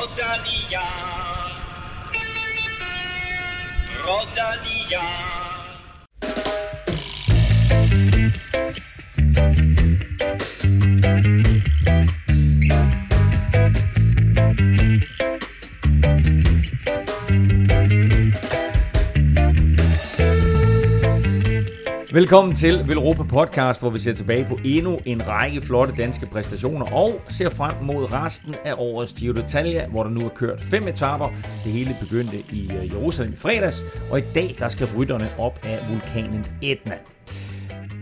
Rodalia. Rodalia. Velkommen til Velropa Podcast, hvor vi ser tilbage på endnu en række flotte danske præstationer og ser frem mod resten af årets Giro d'Italia, hvor der nu er kørt fem etaper. Det hele begyndte i øh, Jerusalem i fredags, og i dag der skal rytterne op af vulkanen Etna.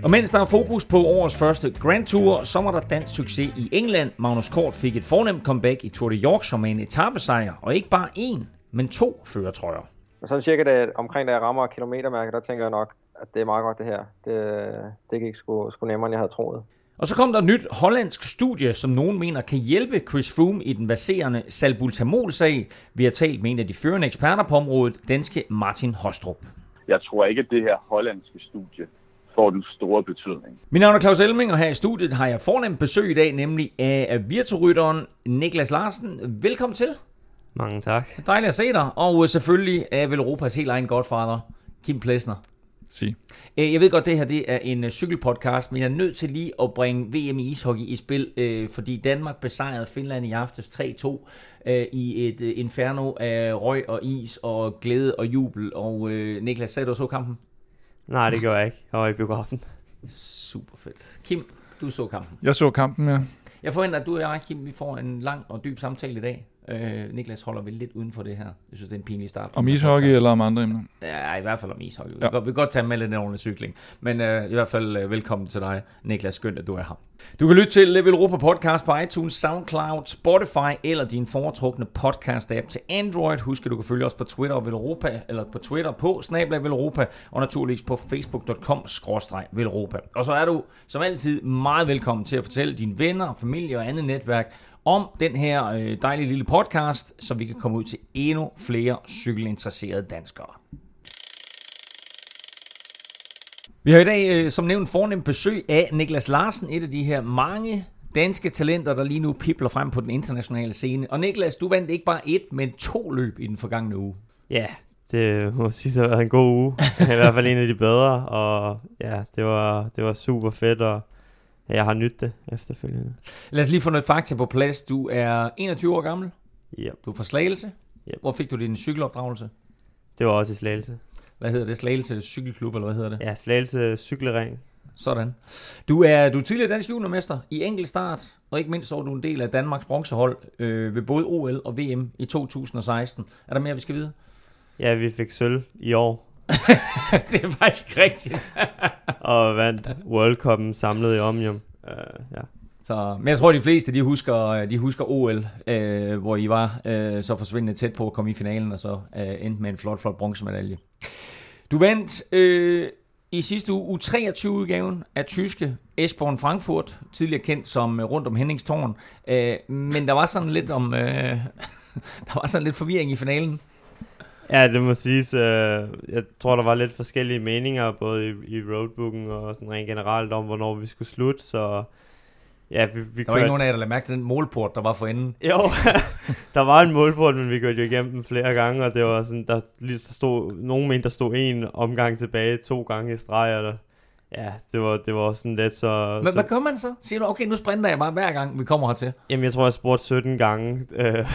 Og mens der er fokus på årets første Grand Tour, så var der dansk succes i England. Magnus Kort fik et fornemt comeback i Tour de Yorkshire med en etappesejr, og ikke bare én, men to førertrøjer. Og sådan cirka det, omkring da jeg rammer kilometermærket, der tænker jeg nok, at det er meget godt det her. Det, det gik sgu, sgu nemmere, end jeg havde troet. Og så kom der et nyt hollandsk studie, som nogen mener kan hjælpe Chris Froome i den baserende salbutamol-sag. Vi har talt med en af de førende eksperter på området, danske Martin Hostrup. Jeg tror ikke, at det her hollandske studie får den store betydning. Mit navn er Claus Elming, og her i studiet har jeg fornemt besøg i dag, nemlig af virturytteren Niklas Larsen. Velkommen til. Mange tak. Dejligt at se dig. Og selvfølgelig er vel Europas helt egen godfather, Kim Plesner. Sig. Øh, Jeg ved godt, det her det er en øh, cykelpodcast, men jeg er nødt til lige at bringe VM i ishockey i spil, øh, fordi Danmark besejrede Finland i aftes 3-2 øh, i et inferno af røg og is og glæde og jubel. Og Niklas, sagde du så kampen? Nej, det gør jeg ikke. Jeg var i biografen. Super fedt. Kim, du så kampen. Jeg så kampen, ja. Jeg forventer, at du og jeg, Kim, vi får en lang og dyb samtale i dag. Øh, Niklas holder vel lidt uden for det her. Jeg synes, det er en pinlig start. Om ishockey eller om andre emner. Ja, i hvert fald om ishockey. Vi, Ja. kan, godt, vi kan godt tage med lidt ordentlig cykling. Men øh, i hvert fald øh, velkommen til dig, Niklas. Skønt, at du er her. Du kan lytte til Level Europa Podcast på iTunes, SoundCloud, Spotify eller din foretrukne podcast-app til Android. Husk, at du kan følge os på Twitter og Velropa, eller på Twitter på Snablag Velropa, og naturligvis på facebook.com Velropa. Og så er du som altid meget velkommen til at fortælle dine venner, familie og andet netværk om den her øh, dejlige lille podcast, så vi kan komme ud til endnu flere cykelinteresserede danskere. Vi har i dag, øh, som nævnt, fornemt besøg af Niklas Larsen, et af de her mange danske talenter, der lige nu pipler frem på den internationale scene. Og Niklas, du vandt ikke bare et, men to løb i den forgangne uge. Ja, det må sige, har været en god uge. I hvert fald en af de bedre. Og ja, det var, det var super fedt, og jeg har nydt det efterfølgende. Lad os lige få noget fakta på plads. Du er 21 år gammel. Ja, Du er fra Slagelse. Yep. Hvor fik du din cykelopdragelse? det var også i Slagelse. Hvad hedder det? Slagelse Cykelklub, eller hvad hedder det? Ja, Slagelse cykelring. Sådan. Du er, du er tidligere dansk juniormester i enkelt start, og ikke mindst så er du en del af Danmarks bronzehold øh, ved både OL og VM i 2016. Er der mere, vi skal vide? Ja, vi fik sølv i år, det er faktisk rigtigt. og vandt World Cup'en samlet i Omnium. Uh, ja. Så, men jeg tror, de fleste de husker, de husker OL, øh, hvor I var øh, så forsvindende tæt på at komme i finalen, og så øh, endte med en flot, flot bronzemedalje. Du vandt øh, i sidste uge U23-udgaven af tyske Esbjørn Frankfurt, tidligere kendt som øh, rundt om Henningstårn. Øh, men der var sådan lidt om... Øh, der var sådan lidt forvirring i finalen. Ja, det må siges. Øh, jeg tror, der var lidt forskellige meninger, både i, i roadbooken og sådan rent generelt om, hvornår vi skulle slutte, så ja, vi, vi Der var ikke nogen af jer, der lagde mærke til den målport, der var for enden. Jo, der var en målport, men vi kørte jo igennem den flere gange, og det var sådan, der lige så stod, nogen mente, der stod en omgang tilbage, to gange i streg, og der, ja, det var, det var sådan lidt så... Men så hvad gør man så? Siger du, okay, nu sprinter jeg bare hver gang, vi kommer hertil. Jamen, jeg tror, jeg spurgte 17 gange, øh,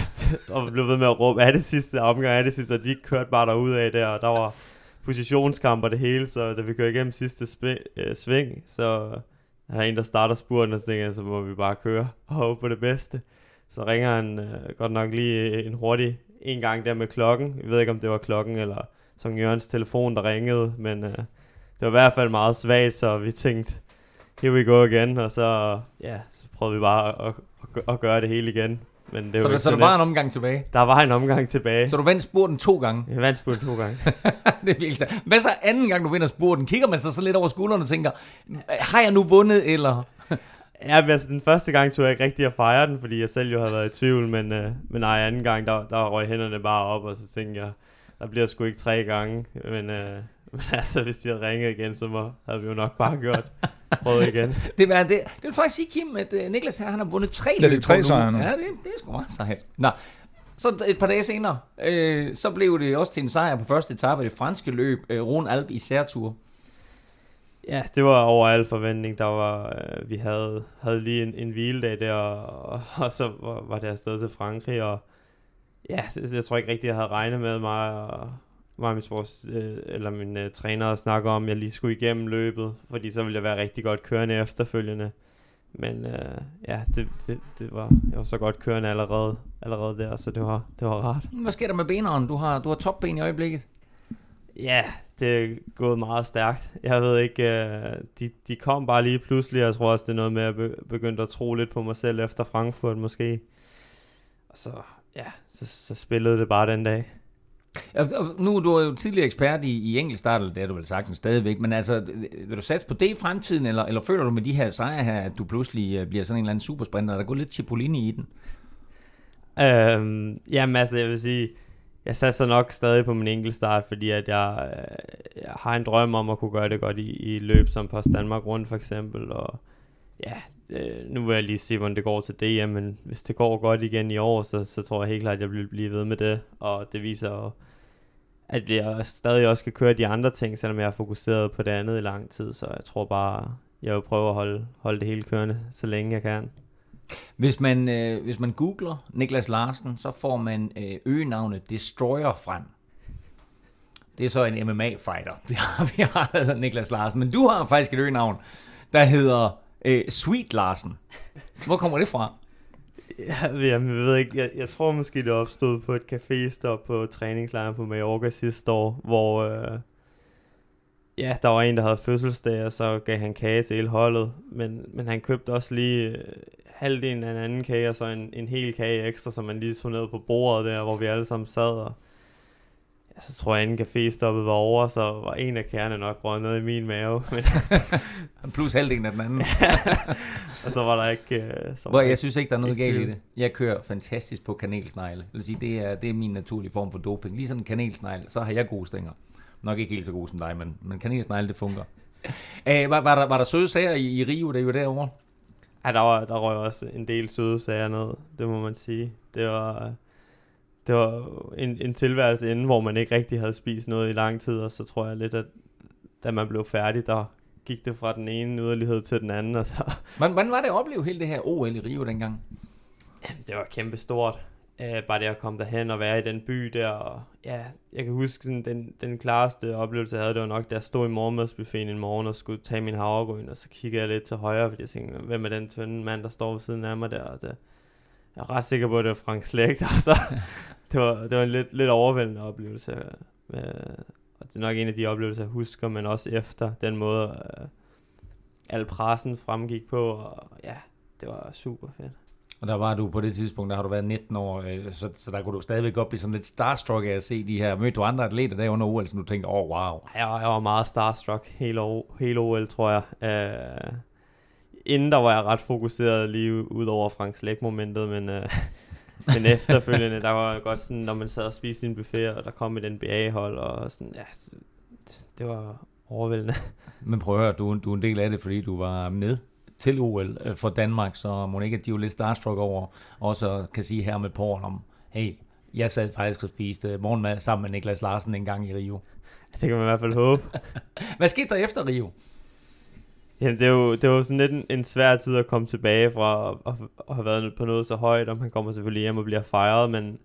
og blev ved med at råbe, er det sidste omgang, er det sidste, og de kørte bare derud af der, og der var positionskamp og det hele, så da vi kørte igennem sidste sp- øh, sving, så er der en, der starter spurten, og så tænker jeg, så må vi bare køre og håbe på det bedste. Så ringer han øh, godt nok lige en hurtig en gang der med klokken. Jeg ved ikke, om det var klokken eller som Jørgens telefon, der ringede, men øh, var i hvert fald meget svagt, så vi tænkte, here we go igen, og så, ja, så prøvede vi bare at, at, at gøre det hele igen. Men det Så, var der, ikke så der var en omgang tilbage. Der var en omgang tilbage. Så du vandt spurten to gange. Jeg vandt spurten to gange. det er virkelig stærkt. Hvad så anden gang, du vinder spurten? Kigger man så, så lidt over skulderen og tænker, har jeg nu vundet, eller... Ja, men altså den første gang tog jeg ikke rigtig at fejre den, fordi jeg selv jo havde været i tvivl, men, øh, men nej, anden gang, der, der røg hænderne bare op, og så tænkte jeg, der bliver sgu ikke tre gange, men, øh, men altså, hvis de havde ringet igen, så må, havde vi jo nok bare gjort, prøvet igen. Det, var, det, det vil faktisk sige, Kim, at uh, Niklas her, han har vundet tre Ja, det er løb tre sejre nu. Ja, det, det er sgu meget sejt. Nå, Så et par dage senere, øh, så blev det også til en sejr på første etape af det franske løb, øh, Rhône Alp i særtur. Ja, det var over al forventning. Der var, øh, vi havde, havde lige en, en hviledag der, og, og så var, var det afsted til Frankrig, og ja, det, jeg tror ikke rigtig, jeg havde regnet med mig, og mig og min, sports, øh, eller min øh, træner at snakke om, at jeg lige skulle igennem løbet, fordi så ville jeg være rigtig godt kørende efterfølgende. Men øh, ja, det, det, det var, jeg var så godt kørende allerede, allerede der, så det var, det var rart. Hvad sker der med beneren? Du har, du har topben i øjeblikket. Ja, det er gået meget stærkt. Jeg ved ikke, øh, de, de kom bare lige pludselig, og jeg tror også, det er noget med, at jeg begyndte at tro lidt på mig selv efter Frankfurt måske. Og så, ja, så, så spillede det bare den dag. Nu nu er du jo tidligere ekspert i, i enkeltstart, eller det er du vel sagtens stadigvæk, men altså, vil du satse på det i fremtiden, eller, eller føler du med de her sejre her, at du pludselig øh, bliver sådan en eller anden supersprinter, der går lidt Cipollini i den? Øhm, jamen altså, jeg vil sige, jeg satser nok stadig på min enkeltstart, fordi at jeg, øh, jeg har en drøm om at kunne gøre det godt i, i løb som på Danmark rundt for eksempel, og ja, øh, nu vil jeg lige se, hvordan det går til DM, men hvis det går godt igen i år, så, så tror jeg helt klart, at jeg vil blive ved med det, og det viser, at jeg stadig også kan køre de andre ting, selvom jeg har fokuseret på det andet i lang tid, så jeg tror bare, jeg vil prøve at holde, holde det hele kørende, så længe jeg kan. Hvis man, øh, hvis man googler Niklas Larsen, så får man øh, øgenavnet Destroyer frem. Det er så en MMA-fighter, vi har, vi har der hedder Niklas Larsen. Men du har faktisk et øgenavn, der hedder øh, Sweet Larsen. Hvor kommer det fra? Jeg, jeg ved ikke, jeg, jeg tror måske det opstod på et café-stop på træningslejren på Mallorca sidste år, hvor øh, ja, der var en, der havde fødselsdag, og så gav han kage til hele holdet, men, men han købte også lige øh, halvdelen af en anden kage, og så en, en hel kage ekstra, som man lige tog ned på bordet der, hvor vi alle sammen sad, og ja, så tror jeg, inden caféstoppet var over, så var en af kærne nok ned i min mave. Men Plus halvdelen af den anden. og så var der ikke... øh, Så Hvor var jeg der synes ikke, der er noget galt i det. Jeg kører fantastisk på kanelsnegle. Det sige, det er, det er min naturlige form for doping. Lige sådan en kanelsnegle, så har jeg gode stænger. Nok ikke helt så gode som dig, men, men kanelsnegle, det fungerer. Æh, var, var, der, var der søde sager i, i Rio, I var derovre? Ja, der, var, der røg også en del søde sager ned, det må man sige. Det var, det var en, en tilværelse inden, hvor man ikke rigtig havde spist noget i lang tid, og så tror jeg lidt, at da man blev færdig, der gik det fra den ene yderlighed til den anden, og så, Hvordan, hvordan var det at opleve hele det her OL i Rio dengang? det var kæmpe stort. Uh, bare det at komme derhen og være i den by der, og ja, jeg kan huske sådan, den, den klareste oplevelse, jeg havde, det var nok, da jeg stod i morgenmadsbuffeten en morgen og skulle tage min havregryn, og så kiggede jeg lidt til højre, fordi jeg tænkte, hvem er den tynde mand, der står ved siden af mig der, og det, jeg er ret sikker på, at det var Frank Slægt, og så, det var, det var en lidt, lidt overvældende oplevelse, uh, og det er nok en af de oplevelser, jeg husker, men også efter den måde, uh, al pressen fremgik på, og ja, det var super fedt. Og der var du på det tidspunkt, der har du været 19 år, øh, så, så der kunne du stadigvæk godt blive sådan lidt starstruck af at se de her. Mødte du andre atleter der under OL, som du tænkte, åh, oh, wow. Jeg jeg var meget starstruck hele, hele OL, tror jeg. Uh, inden der var jeg ret fokuseret lige ud over Frank Slæk-momentet, men, uh, men efterfølgende, der var godt sådan, når man sad og spiste sin buffet, og der kom et NBA-hold, og sådan, ja, det var overvældende. Men prøv at høre, du, du er en del af det, fordi du var med til OL øh, for Danmark, så må ikke, at de jo lidt starstruck over, også kan sige her med år om, hey, jeg sad faktisk og spiste morgenmad sammen med Niklas Larsen en gang i Rio. Det kan man i hvert fald håbe. Hvad skete der efter Rio? Jamen, det er jo, det var sådan lidt en, en svær tid at komme tilbage fra og, og, have været på noget så højt, og man kommer selvfølgelig hjem og bliver fejret, men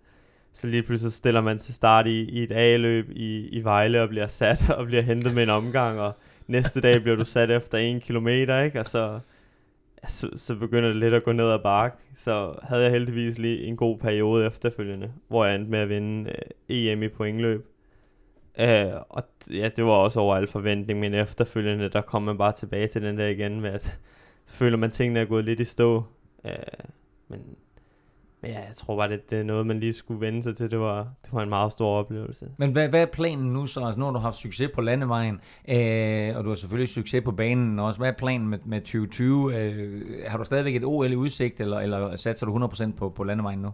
så lige pludselig stiller man til start i, i et A-løb i, i Vejle og bliver sat og bliver hentet med en omgang, og næste dag bliver du sat efter en kilometer, ikke? Og så, så, så begynder det lidt at gå ned ad bakke. Så havde jeg heldigvis lige en god periode efterfølgende, hvor jeg endte med at vinde øh, EM i pointløb. Øh, og ja, det var også over al forventning, men efterfølgende, der kom man bare tilbage til den der igen med, at så føler man, at tingene er gået lidt i stå. Øh, men, men ja, jeg tror bare, det, det er noget, man lige skulle vende sig til. Det var, det var en meget stor oplevelse. Men hvad, hvad er planen nu så? Altså nu har du haft succes på landevejen, øh, og du har selvfølgelig succes på banen også. Hvad er planen med, med 2020? Øh, har du stadigvæk et OL i udsigt, eller, eller satser du 100% på, på landevejen nu?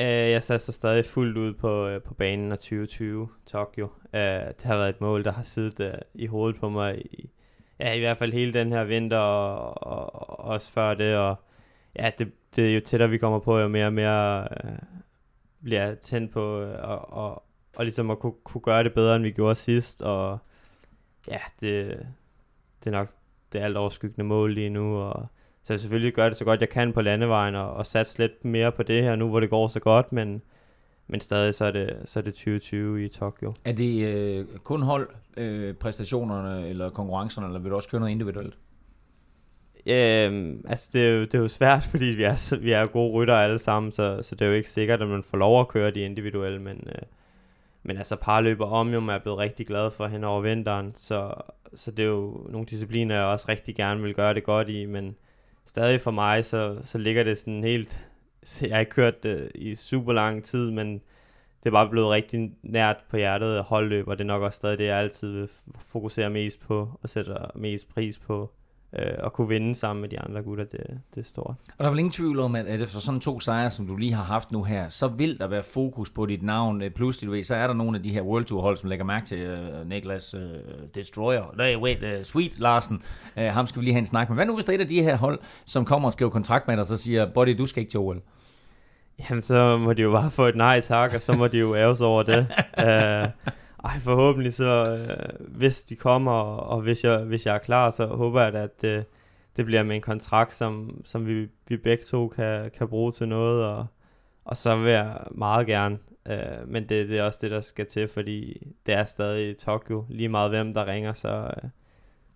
Øh, jeg satser stadig fuldt ud på, øh, på banen af 2020 Tokyo. Øh, det har været et mål, der har siddet øh, i hovedet på mig i, ja, i hvert fald hele den her vinter, og, og, og også før det. Og ja, det, det er jo tættere vi kommer på, jo mere og mere, øh, bliver tændt på øh, og, og, og ligesom at kunne, kunne gøre det bedre, end vi gjorde sidst. Og ja, det, det er nok det alt overskyggende mål lige nu. Og, så jeg selvfølgelig gør det så godt, jeg kan på landevejen, og, og satse lidt mere på det her nu, hvor det går så godt, men, men stadig så er, det, så er det 2020 i Tokyo. Er det øh, kun hold, øh, præstationerne eller konkurrencerne, eller vil du også køre noget individuelt? Øhm, altså det er, jo, det er jo svært, fordi vi er, vi er gode ryttere alle sammen, så, så det er jo ikke sikkert, at man får lov at køre de individuelle, men, øh, men altså parløb og omnium er jeg blevet rigtig glad for hen over vinteren, så, så det er jo nogle discipliner, jeg også rigtig gerne vil gøre det godt i, men stadig for mig, så, så ligger det sådan helt, så jeg har ikke kørt det i super lang tid, men det er bare blevet rigtig nært på hjertet af holdløb, og det er nok også stadig det, jeg altid vil fokusere mest på, og sætter mest pris på øh, at kunne vinde sammen med de andre gutter, det, det er stort. Og der er vel ingen tvivl om, at, at efter sådan to sejre, som du lige har haft nu her, så vil der være fokus på dit navn. Øh, Pludselig, du ved, så er der nogle af de her World Tour hold, som lægger mærke til uh, Niklas uh, Destroyer. Nej, wait, uh, Sweet Larsen. Uh, ham skal vi lige have en snak med. Hvad nu, hvis der er et af de her hold, som kommer og skriver kontrakt med dig, og så siger, Buddy, du skal ikke til OL? Jamen, så må de jo bare få et nej tak, og så må de jo ære sig over det. uh, ej, forhåbentlig så, øh, hvis de kommer, og hvis jeg, hvis jeg er klar, så håber jeg da, at det, det bliver med en kontrakt, som, som vi, vi begge to kan, kan bruge til noget, og, og så vil jeg meget gerne. Øh, men det, det er også det, der skal til, fordi det er stadig i Tokyo. Lige meget hvem, der ringer, så øh,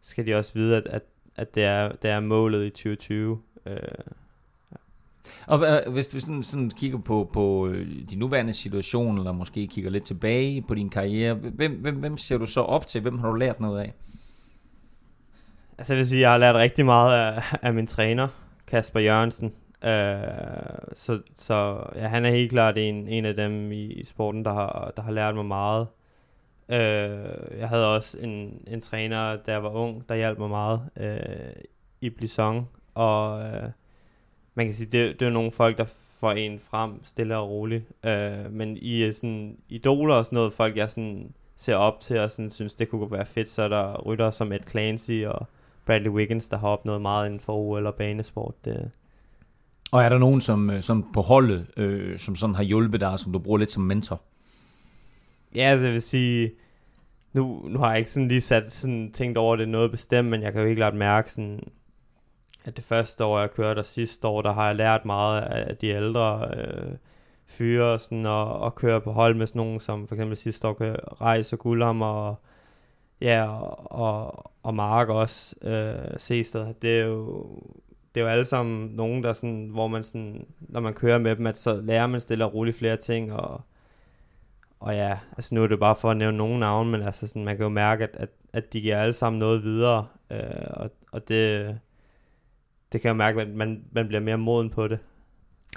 skal de også vide, at, at, at det, er, det er målet i 2020. Øh, og øh, hvis vi sådan, sådan kigger på, på øh, din nuværende situation, eller måske kigger lidt tilbage på din karriere, hvem, hvem, hvem ser du så op til? Hvem har du lært noget af? Altså jeg vil sige, jeg har lært rigtig meget af, af min træner, Kasper Jørgensen. Uh, så så ja, han er helt klart en, en af dem i, i sporten, der har, der har lært mig meget. Uh, jeg havde også en, en træner, da jeg var ung, der hjalp mig meget uh, i Blisson. Og uh, man kan sige, det, det er nogle folk, der får en frem stille og roligt. Uh, men i uh, sådan idoler og sådan noget, folk jeg sådan ser op til og sådan, synes, det kunne være fedt, så er der rytter som Ed Clancy og Bradley Wiggins, der har opnået meget inden for OL og banesport. Det, Og er der nogen, som, øh, som på holdet, øh, som sådan har hjulpet dig, som du bruger lidt som mentor? ja, altså jeg vil sige, nu, nu har jeg ikke sådan lige sat sådan, tænkt over det noget bestemt, men jeg kan jo helt klart mærke sådan, at det første år, jeg kørte, og sidste år, der har jeg lært meget af de ældre øh, fyre, sådan, og, og køre på hold med sådan nogen, som for eksempel sidste år, kan Rejs og Gullum, og ja, og, og, og Mark også, øh, Sested. Det er jo, det er jo alle sammen nogen, der sådan, hvor man sådan, når man kører med dem, at så lærer man stille og roligt flere ting, og, og ja, altså nu er det bare for at nævne nogle navne, men altså sådan, man kan jo mærke, at, at, at de giver alle sammen noget videre, øh, og, og det, det kan jeg mærke, at man, man bliver mere moden på det.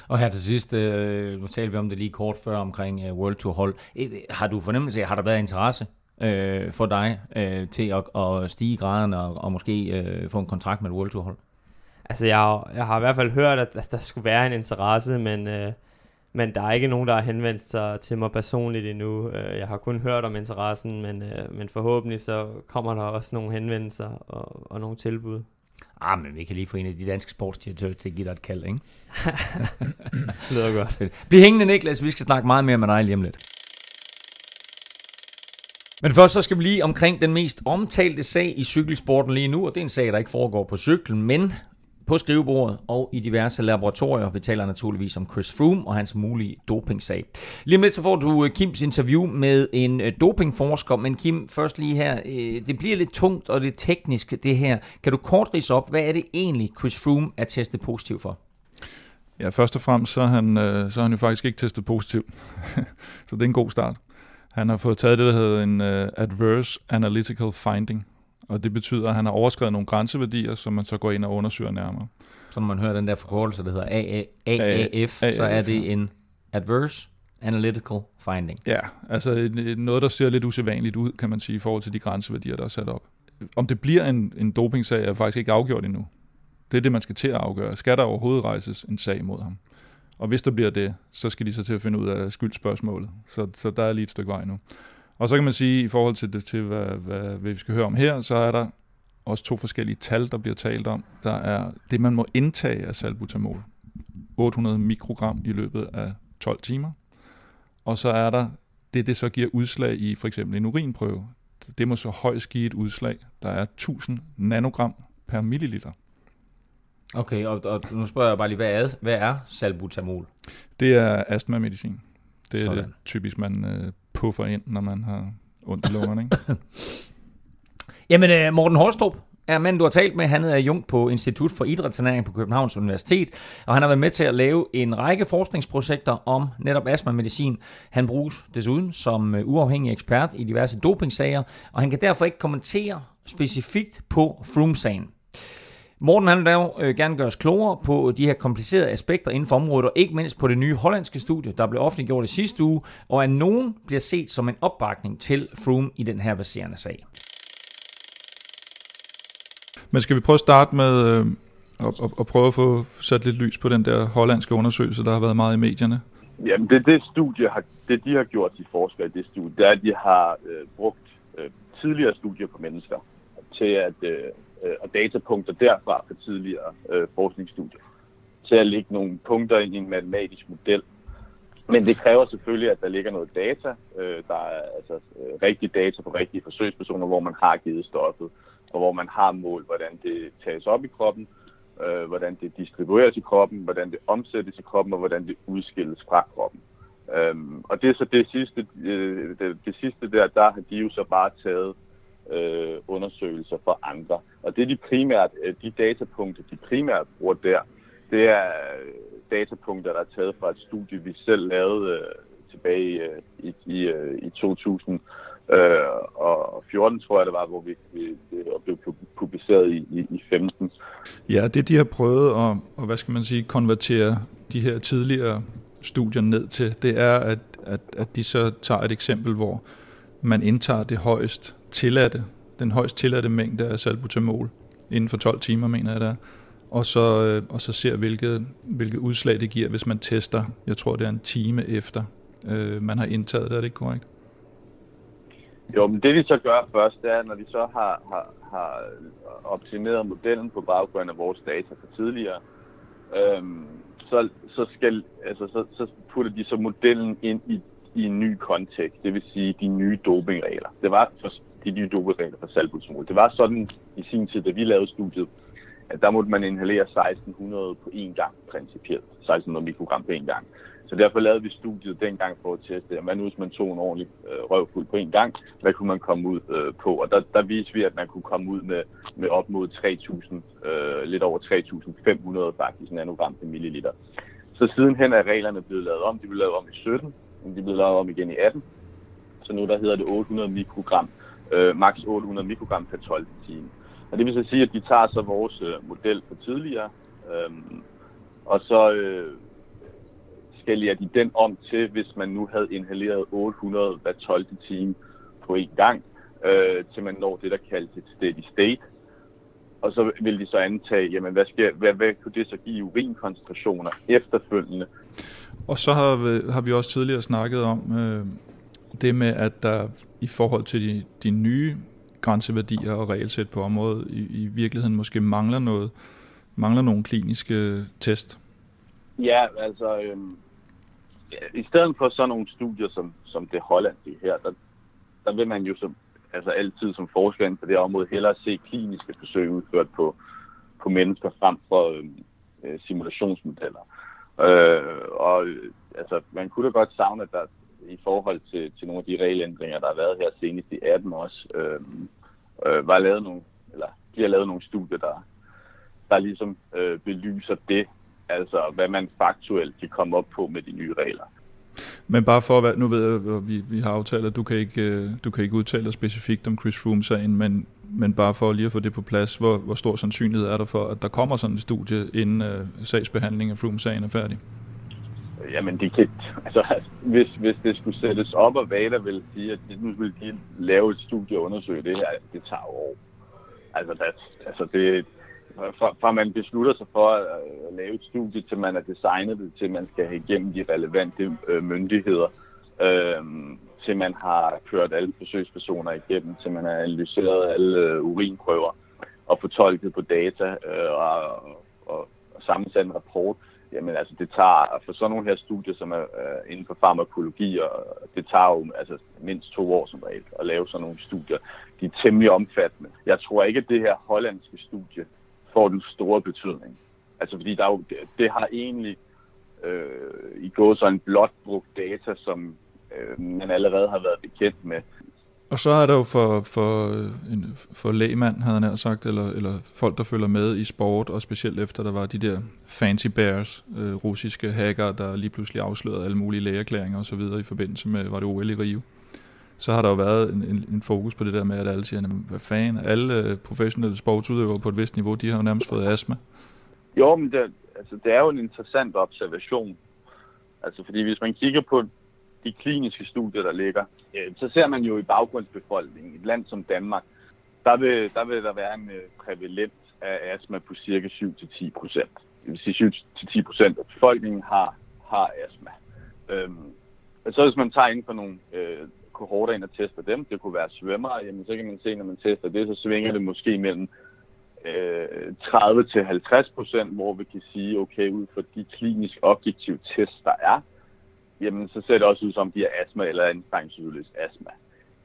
Og her til sidst, øh, nu talte vi om det lige kort før omkring øh, World Tour hold. Øh, har du fornemmelse af, har der været interesse øh, for dig øh, til at, at stige graden og, og måske øh, få en kontrakt med et World Tour hold? Altså, jeg, har- jeg har i hvert fald hørt, at, at der skulle være en interesse, men, øh, men der er ikke nogen, der har henvendt sig til mig personligt endnu. Øh, jeg har kun hørt om interessen, men, øh, men forhåbentlig så kommer der også nogle henvendelser og, og nogle tilbud. Ah, men vi kan lige få en af de danske sportsdirektører til at give dig et kald, ikke? Det lyder godt. Bliv hængende, Niklas. Vi skal snakke meget mere med dig lige om lidt. Men først så skal vi lige omkring den mest omtalte sag i cykelsporten lige nu, og det er en sag, der ikke foregår på cyklen, men på skrivebordet og i diverse laboratorier. Vi taler naturligvis om Chris Froome og hans mulige dopingsag. Lige om lidt så får du øh, Kims interview med en øh, dopingforsker, men Kim, først lige her, øh, det bliver lidt tungt og lidt teknisk det her. Kan du kort rise op, hvad er det egentlig Chris Froome er testet positiv for? Ja, først og fremmest så er han, så er han jo faktisk ikke testet positiv. så det er en god start. Han har fået taget det, der hedder en uh, Adverse Analytical Finding. Og det betyder, at han har overskrevet nogle grænseværdier, som man så går ind og undersøger nærmere. Så når man hører den der forkortelse, der hedder AA, AAF, så er det en Adverse Analytical Finding. Ja, altså noget, der ser lidt usædvanligt ud, kan man sige, i forhold til de grænseværdier, der er sat op. Om det bliver en, en dopingsag, er faktisk ikke afgjort endnu. Det er det, man skal til at afgøre. Skal der overhovedet rejses en sag mod ham? Og hvis der bliver det, så skal de så til at finde ud af skyldspørgsmålet. Så, så der er lige et stykke vej nu. Og så kan man sige, i forhold til, det, til hvad, hvad, hvad vi skal høre om her, så er der også to forskellige tal, der bliver talt om. Der er det, man må indtage af salbutamol. 800 mikrogram i løbet af 12 timer. og så er der det, det så giver udslag i for eksempel en urinprøve. Det må så højst give et udslag, der er 1000 nanogram per milliliter. Okay, og, og nu spørger jeg bare lige, hvad er, hvad er salbutamol? Det er astmamedicin. Det er Sådan. det typisk, man øh, puffer ind, når man har ondt i lungerne. Ikke? Jamen, øh, Morten Horstrup er manden, du har talt med. Han er jung på Institut for Idrætsernæring på Københavns Universitet, og han har været med til at lave en række forskningsprojekter om netop astmamedicin. Han bruges desuden som øh, uafhængig ekspert i diverse dopingsager, og han kan derfor ikke kommentere specifikt på Froome-sagen. Morten han vil dog øh, gerne gøre os klogere på de her komplicerede aspekter inden for området, og ikke mindst på det nye hollandske studie, der blev offentliggjort i sidste uge, og at nogen bliver set som en opbakning til Froome i den her baserende sag. Men skal vi prøve at starte med øh, at, at, at prøve at få sat lidt lys på den der hollandske undersøgelse, der har været meget i medierne? Jamen, det, det studie har, det de har gjort, de forskere i det studie, det er, at de har øh, brugt øh, tidligere studier på mennesker til at, øh, øh, og datapunkter derfra fra tidligere øh, forskningsstudier til at lægge nogle punkter ind i en matematisk model. Men det kræver selvfølgelig, at der ligger noget data. Øh, der er altså øh, rigtige data på rigtige forsøgspersoner, hvor man har givet stoffet, og hvor man har målt, hvordan det tages op i kroppen, øh, hvordan det distribueres i kroppen, hvordan det omsættes i kroppen, og hvordan det udskilles fra kroppen. Øhm, og det er så det sidste, øh, det, det sidste der, der har de jo så bare taget øh, undersøgelser for andre. Og det er de primært, øh, de datapunkter, de primært bruger der, det er øh, datapunkter, der er taget fra et studie, vi selv lavede øh, tilbage i, i, i, i, øh, og 14 tror jeg det var, hvor vi, vi det blev publiceret i, i, i 15. Ja, det de har prøvet at, og hvad skal man sige, konvertere de her tidligere studier ned til, det er, at, at, at de så tager et eksempel, hvor man indtager det højst tilladte, den højst tilladte mængde af salbutamol inden for 12 timer, mener jeg det. Og så, øh, og så ser, hvilket, hvilket udslag det giver, hvis man tester, jeg tror det er en time efter, øh, man har indtaget det, er det ikke korrekt? Jo, men det vi så gør først, det er, når vi så har, har, har optimeret modellen på baggrund af vores data fra tidligere, øhm, så, så, skal, altså, så, så putter de så modellen ind i, i en ny kontekst, det vil sige de nye dopingregler. Det var for de nye dopingregler for salbutamol. Det var sådan i sin tid, da vi lavede studiet, at der måtte man inhalere 1600 på én gang, principielt. 1600 mikrogram på én gang. Så derfor lavede vi studiet dengang for at teste, hvad nu hvis man tog en ordentlig øh, røvfuld på en gang, hvad kunne man komme ud øh, på? Og der, der viste vi, at man kunne komme ud med, med op mod 3.000, øh, lidt over 3.500 faktisk nanogram per milliliter. Så sidenhen er reglerne blevet lavet om. De blev lavet om i 17, men de blev lavet om igen i 18. Så nu der hedder det 800 mikrogram, øh, maks 800 mikrogram per 12 time. Og det vil så sige, at de tager så vores øh, model fra tidligere, øh, og så øh, skalerer de den om til, hvis man nu havde inhaleret 800 hver 12 time på én gang, øh, til man når det, der kaldes et steady state. Og så vil de så antage, jamen hvad, sker, hvad, hvad kunne det så give urinkoncentrationer efterfølgende? Og så har vi, har vi også tidligere snakket om øh, det med, at der i forhold til de, de nye grænseværdier og regelsæt på området i, i virkeligheden måske mangler noget, mangler nogle kliniske test. Ja, altså øh, i stedet for sådan nogle studier som, som det hollandske her, der, der vil man jo som, altså altid som forsker inden for det område hellere se kliniske forsøg udført på, på mennesker frem for øhm, øh, simulationsmodeller. Øh, og altså, man kunne da godt savne, at der i forhold til, til nogle af de regelændringer, der har været her senest i 18 også, øh, øh, var lavet nogle, eller bliver lavet nogle studier, der, der ligesom øh, belyser det, altså hvad man faktuelt kan komme op på med de nye regler. Men bare for at være, nu ved jeg, vi, vi har aftalt, at du kan ikke, øh, du kan ikke udtale dig specifikt om Chris Froome-sagen, men, men bare for lige at få det på plads, hvor, hvor stor sandsynlighed er der for, at der kommer sådan et studie, inden uh, sagsbehandlingen af Froome-sagen er færdig? Jamen, det kan, altså, hvis, hvis det skulle sættes op, og Vada ville sige, at nu vil de lave et studie og undersøge det her, det tager år. Altså, det, altså det, fra, fra man beslutter sig for at, at lave et studie, til man er designet det, til man skal have igennem de relevante øh, myndigheder, øh, til man har kørt alle forsøgspersoner igennem, til man har analyseret alle øh, urinprøver og fortolket på data øh, og, og, og sammensat en rapport. jamen altså det tager, for sådan nogle her studier, som er øh, inden for farmakologi, og det tager jo altså, mindst to år som regel at lave sådan nogle studier. De er temmelig omfattende. Jeg tror ikke, at det her hollandske studie får den store betydning. Altså fordi der jo, det, det har egentlig øh, i går så en blot brugt data, som øh, man allerede har været bekendt med. Og så er der jo for, for, en, for lægmand, havde han sagt, eller, eller folk, der følger med i sport, og specielt efter der var de der fancy bears, øh, russiske hacker, der lige pludselig afslørede alle mulige lægeerklæringer osv. i forbindelse med, var det OL i Rio. Så har der jo været en, en, en fokus på det der med, at alle siger, hvad fanden, alle øh, professionelle sportsudøvere på et vist niveau, de har jo nærmest fået astma. Jo, men det, altså, det er jo en interessant observation. Altså, fordi hvis man kigger på de kliniske studier, der ligger, øh, så ser man jo i baggrundsbefolkningen, et land som Danmark, der vil der, vil der være en øh, prævalent af astma på cirka 7-10 procent. Det vil sige 7-10 procent af befolkningen har, har astma. Øhm, så hvis man tager ind på nogle øh, kohorter ind og tester dem, det kunne være svømmere, jamen så kan man se, når man tester det, så svinger det måske mellem øh, 30 til 50 procent, hvor vi kan sige, okay, ud fra de klinisk objektive tests, der er, jamen så ser det også ud som, de har astma eller en anstrængelsesudløs astma.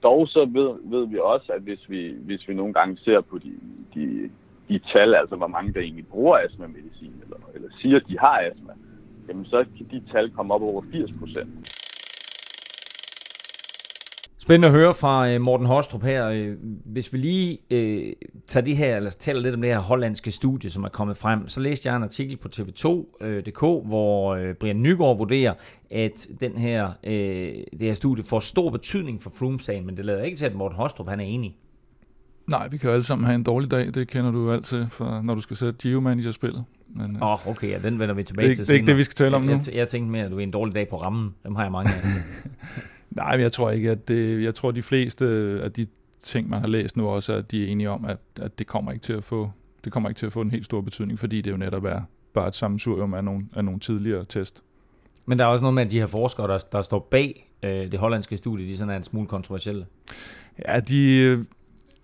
Dog så ved, ved vi også, at hvis vi, hvis vi nogle gange ser på de, de, de tal, altså hvor mange der egentlig bruger astma-medicin, eller, eller siger, at de har astma, jamen så kan de tal komme op over 80 procent. Spændende at høre fra øh, Morten Hostrup her. Øh, hvis vi lige øh, tager det her, eller taler lidt om det her hollandske studie, som er kommet frem, så læste jeg en artikel på tv2.dk, øh, hvor øh, Brian Nygaard vurderer, at den her, øh, det her studie får stor betydning for Froome-sagen, men det lader ikke til, at Morten Hostrup han er enig. Nej, vi kan jo alle sammen have en dårlig dag. Det kender du jo altid, for, når du skal sætte Geo-manager-spillet. Åh, oh, okay, ja, den vender vi tilbage det, til Det er ikke det, vi skal tale om nu. Jeg, jeg, jeg tænkte mere, at du er en dårlig dag på rammen. Dem har jeg mange af. Nej, men jeg tror ikke, at det, jeg tror, de fleste af de ting, man har læst nu også, at de er enige om, at, at det kommer ikke til at få det kommer ikke til at få en helt stor betydning, fordi det jo netop er bare et sammensurium af nogle, af nogle tidligere test. Men der er også noget med, at de her forskere, der, der står bag øh, det hollandske studie, de sådan er en smule kontroversielle. Ja, de,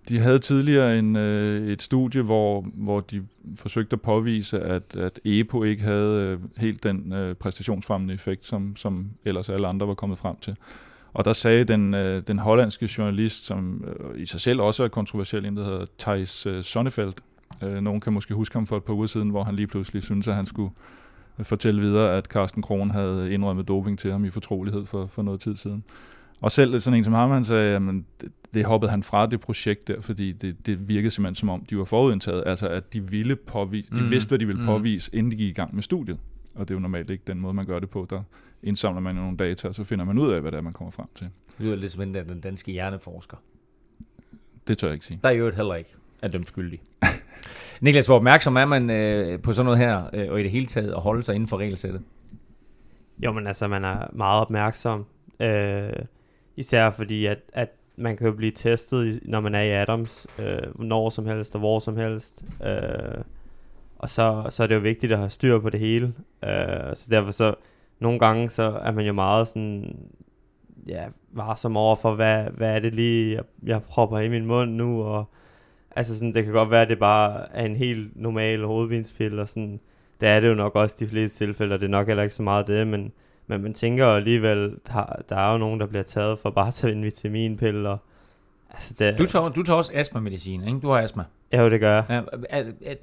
de havde tidligere en, øh, et studie, hvor, hvor de forsøgte at påvise, at, at EPO ikke havde øh, helt den øh, præstationsfremmende effekt, som, som ellers alle andre var kommet frem til. Og der sagde den, øh, den hollandske journalist, som øh, i sig selv også er kontroversiel, en der hedder Thijs øh, Sonnefeldt. Øh, nogen kan måske huske ham for et par uger siden, hvor han lige pludselig syntes, at han skulle fortælle videre, at Carsten Kron havde indrømmet doping til ham i fortrolighed for, for noget tid siden. Og selv sådan en som ham, han sagde, at det, det hoppede han fra det projekt der, fordi det, det virkede simpelthen som om, de var forudindtaget, altså at de ville påvise, de mm. vidste, hvad de ville mm. påvise, inden de gik i gang med studiet. Og det er jo normalt ikke den måde, man gør det på. Der indsamler man nogle data, og så finder man ud af, hvad det er, man kommer frem til. Det lyder lidt som den danske hjerneforsker. Det tør jeg ikke sige. Der er jo heller ikke er dømt skyldig. Niklas, hvor opmærksom er man øh, på sådan noget her, øh, og i det hele taget at holde sig inden for regelsættet? Jo, men altså, man er meget opmærksom. Øh, især fordi, at, at man kan jo blive testet, når man er i Adams, øh, når som helst og hvor som helst. Øh, og så, så er det jo vigtigt at have styr på det hele. Øh, så derfor så, nogle gange så er man jo meget sådan, ja, varsom over for, hvad, hvad er det lige, jeg, jeg propper i min mund nu, og altså sådan, det kan godt være, at det bare er en helt normal hovedvinspil, og sådan, det er det jo nok også de fleste tilfælde, og det er nok heller ikke så meget det, men, men man tænker alligevel, der, der er jo nogen, der bliver taget for bare at tage en vitaminpille, og altså det, du, tager, du tager også astma-medicin, ikke? Du har astma. Ja, det gør jeg. Ja,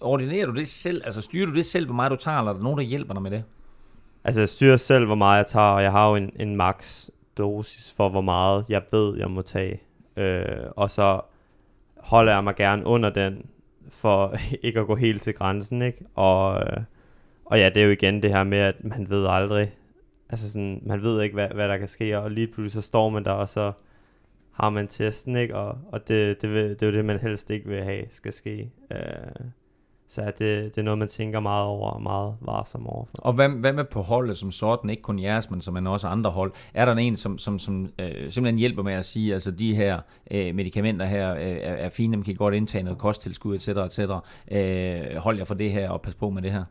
ordinerer du det selv? Altså styrer du det selv, hvor meget du tager, eller er der nogen, der hjælper dig med det? Altså jeg styrer selv, hvor meget jeg tager, og jeg har jo en, en max dosis for, hvor meget jeg ved, jeg må tage. Øh, og så holder jeg mig gerne under den, for ikke at gå helt til grænsen, ikke? Og, øh, og ja, det er jo igen det her med, at man ved aldrig, altså sådan, man ved ikke, hvad, hvad der kan ske, og lige pludselig så står man der, og så har man testen, ikke? Og, og det, det, det, det er jo det, man helst ikke vil have, skal ske. Øh, så det, det er noget, man tænker meget over og meget varsom over. Og hvad, hvad med på holdet som sådan, ikke kun jeres, men som også andre hold? Er der en, som, som, som øh, simpelthen hjælper med at sige, altså de her øh, medicamenter her øh, er, er fine, man kan godt indtage noget kosttilskud, etc., etc. Øh, hold jer for det her og pas på med det her?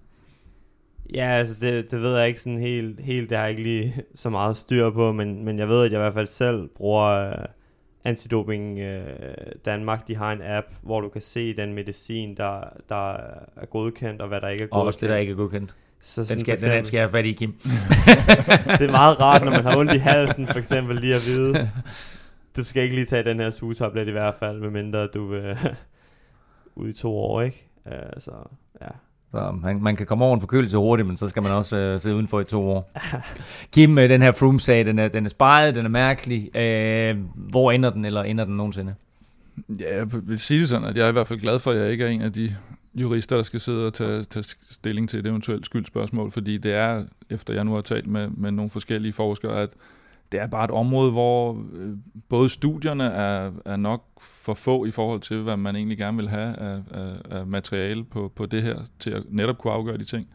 Ja, altså det, det ved jeg ikke sådan helt, helt, det har jeg ikke lige så meget styr på, men, men jeg ved, at jeg i hvert fald selv bruger... Øh, Antidoping øh, Danmark, de har en app, hvor du kan se den medicin, der, der er godkendt, og hvad der ikke er godkendt. Og også det, der ikke er godkendt. Så Den skal, for den eksempel- skal jeg have fat i, Kim. det er meget rart, når man har ondt i halsen, for eksempel lige at vide, du skal ikke lige tage den her sugetablet i hvert fald, medmindre du vil ud i to år, ikke? Uh, så ja. Så man, man kan komme over en forkølelse hurtigt, men så skal man også øh, sidde udenfor i to år. Kim, øh, den her Froome-sag, den er, den er spejet, den er mærkelig. Øh, hvor ender den, eller ender den nogensinde? Ja, jeg vil sige det sådan, at jeg er i hvert fald glad for, at jeg ikke er en af de jurister, der skal sidde og tage, tage stilling til et eventuelt skyldspørgsmål, fordi det er, efter jeg nu har talt med, med nogle forskellige forskere, at det er bare et område, hvor øh, både studierne er, er nok for få i forhold til, hvad man egentlig gerne vil have af, af, af materiale på, på det her, til at netop kunne afgøre de ting.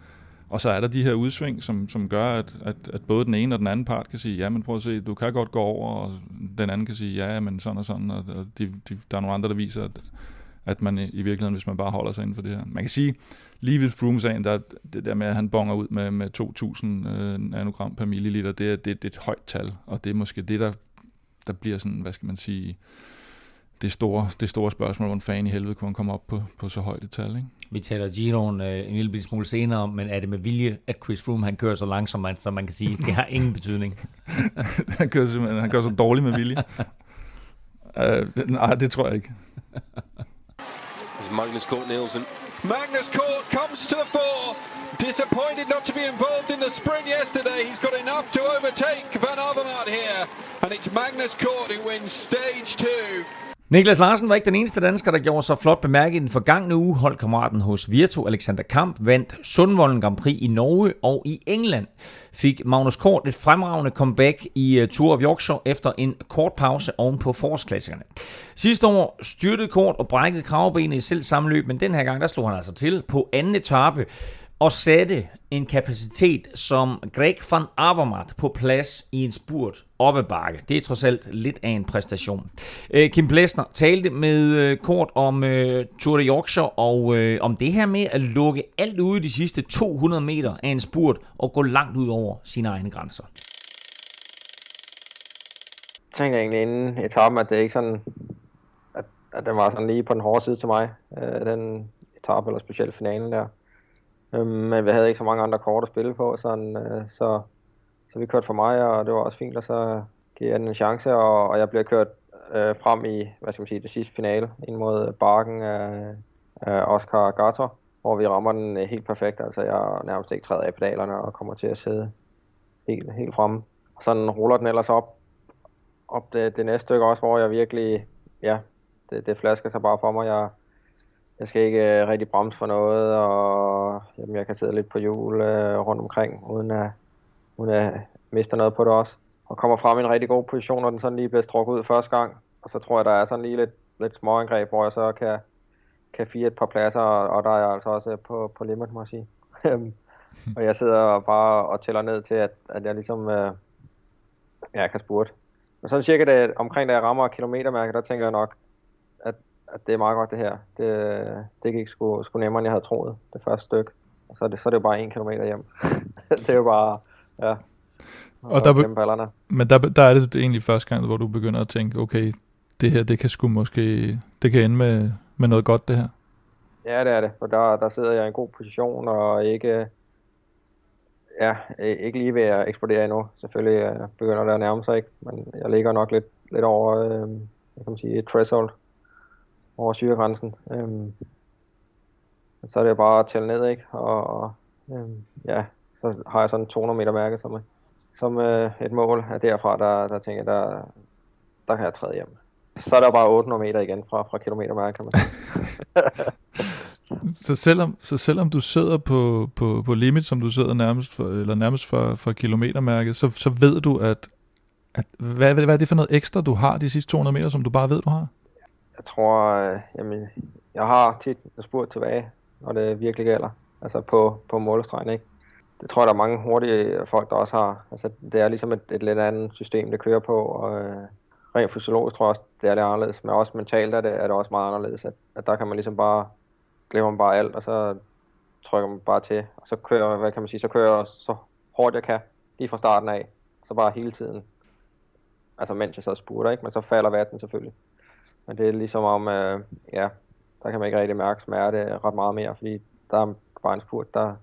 Og så er der de her udsving, som, som gør, at, at, at både den ene og den anden part kan sige, ja, men prøv at se, du kan godt gå over, og den anden kan sige, ja, men sådan og sådan, og, og de, de, der er nogle andre, der viser, at, at man i virkeligheden, hvis man bare holder sig inden for det her. Man kan sige, lige ved Froome-sagen, der, det der med, at han bonger ud med, med 2.000 øh, nanogram per milliliter, det er, det, det er et højt tal, og det er måske det, der, der bliver sådan, hvad skal man sige, det store, det store spørgsmål, hvordan fanden i helvede kunne han komme op på, på så højt et tal, ikke? Vi taler Giroen øh, en lille smule senere om, men er det med vilje, at Chris Froome han kører så langsomt, at- så man kan sige, det har ingen betydning. han, kører han gør så dårligt med vilje. uh, det, nej, det tror jeg ikke. Magnus Cort Nielsen. Magnus Cort comes to the fore. Disappointed not to be involved in the sprint yesterday. He's got enough to overtake Van Avermaet here. And it's Magnus Cort who wins stage two. Niklas Larsen var ikke den eneste dansker, der gjorde sig flot bemærket i den forgangne uge. Holdkammeraten hos Virtu, Alexander Kamp, vandt Sundvolden Grand Prix i Norge og i England. Fik Magnus Kort et fremragende comeback i øh, Tour of Yorkshire efter en kort pause oven på forårsklassikerne. Sidste år styrtede Kort og brækkede kravbenet i selv samme løb, men den her gang der slog han altså til på anden etape og sætte en kapacitet som Greg van Avermaet på plads i en spurt op ad bakke. Det er trods alt lidt af en præstation. Øh, Kim Plesner talte med øh, Kort om øh, Tour de Yorkshire og om det her med at lukke alt ude de sidste 200 meter af en spurt og gå langt ud over sine egne grænser. Jeg tænkte egentlig inden etappen, at det ikke sådan, at, at den var sådan lige på den hårde side til mig, den etape, eller specielt finalen der. Øhm, men vi havde ikke så mange andre kort at spille på, sådan, øh, så, så vi kørte for mig, og det var også fint, og så gav jeg den en chance, og, og jeg blev kørt øh, frem i, hvad skal man sige, det sidste finale, ind mod Barken af, af Oscar Gator, hvor vi rammer den øh, helt perfekt, altså jeg nærmest ikke træder af pedalerne og kommer til at sidde helt, helt fremme. Og sådan ruller den ellers op, op det, det næste stykke også, hvor jeg virkelig, ja, det, det flasker sig bare for mig. Jeg, jeg skal ikke øh, rigtig bremse for noget, og jamen, jeg kan sidde lidt på hjul øh, rundt omkring, uden at, uden at miste noget på det også. Og kommer frem i en rigtig god position, når den sådan lige bliver strukket ud første gang. Og så tror jeg, der er sådan lige lidt, lidt småangreb, hvor jeg så kan, kan fire et par pladser, og, og der er jeg altså også på, på limit, må jeg sige. Og jeg sidder bare og tæller ned til, at, at jeg ligesom øh, ja, kan spurte. Men sådan cirka det, omkring da jeg rammer kilometermærket, der tænker jeg nok, at, det er meget godt det her. Det, det gik sgu, sgu nemmere, end jeg havde troet, det første stykke. Og så er det, så er det jo bare en kilometer hjem. det er jo bare, ja. Og der be-. Men der, der er det egentlig første gang, hvor du begynder at tænke, okay, det her, det kan sgu måske, det kan ende med, med noget godt, det her. Ja, det er det. For der, der sidder jeg i en god position, og ikke, ja, ikke lige ved at eksplodere endnu. Selvfølgelig øh, begynder det at nærme sig, ikke? men jeg ligger nok lidt, lidt over, øh, kan man sige, threshold over syregrænsen. Øhm, så er det bare at tælle ned, ikke? Og, og øhm, ja, så har jeg sådan 200 meter mærke som, som øh, et mål. Og derfra, der, der tænker jeg, der, der kan jeg træde hjem. Så er der bare 800 meter igen fra, fra kilometermærke, kan man. Så selvom, så selvom du sidder på, på, på limit, som du sidder nærmest for, eller nærmest for, for kilometermærket, så, så ved du, at, at hvad, hvad er det for noget ekstra, du har de sidste 200 meter, som du bare ved, du har? Jeg tror, øh, jamen, jeg har tit en spurt tilbage, når det virkelig gælder. Altså på, på målestregen, ikke? Det tror jeg, der er mange hurtige folk, der også har. Altså, det er ligesom et, et lidt andet system, det kører på, og øh, rent fysiologisk tror jeg også, det er lidt anderledes. Men også mentalt er det, er det også meget anderledes, at, at der kan man ligesom bare, glemmer man bare alt, og så trykker man bare til. Og så kører, hvad kan man sige, så kører jeg så hårdt jeg kan, lige fra starten af. Så bare hele tiden. Altså mens jeg så spurter, ikke? Men så falder vatten selvfølgelig. Men det er ligesom om, øh, ja, der kan man ikke rigtig mærke smerte ret meget mere, fordi der er bare en spurt, der,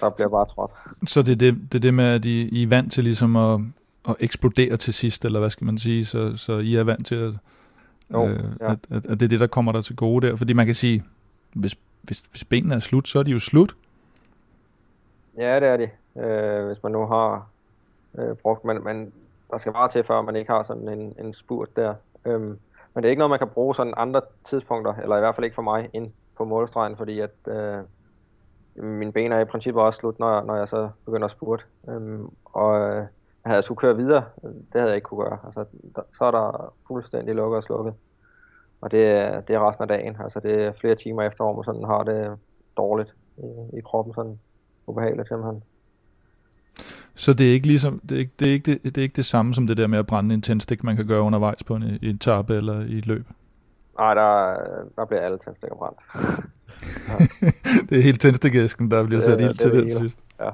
der bliver bare trådt. Så det er det, det, er det med, at I, I er vant til ligesom at, at eksplodere til sidst, eller hvad skal man sige, så, så I er vant til, at, Jo, øh, ja. at, at, at det er det, der kommer der til gode der. Fordi man kan sige, hvis, hvis, hvis benene er slut, så er de jo slut. Ja, det er de. Øh, hvis man nu har øh, brugt, men, men der skal meget til, før man ikke har sådan en, en spurt der. Øhm, men det er ikke noget, man kan bruge sådan andre tidspunkter, eller i hvert fald ikke for mig, ind på målstregen, fordi at øh, mine ben er i princippet også slut, når, når jeg så begynder at spurte. Øhm, og øh, havde jeg skulle køre videre, det havde jeg ikke kunne gøre. Altså, der, så er der fuldstændig lukket og slukket. Og det, er- det er resten af dagen. Altså, det er flere timer efter, hvor man sådan har det dårligt i, i kroppen. Sådan ubehageligt simpelthen. Så det er ikke ligesom, det er ikke det, er ikke det, det, er ikke det samme som det der med at brænde en tændstik, man kan gøre undervejs på en, en etape eller i et løb. Nej, der, der bliver alle tændstikker brændt. det er helt tændstikæsken, der bliver sat ild til det det til sidst. Ja.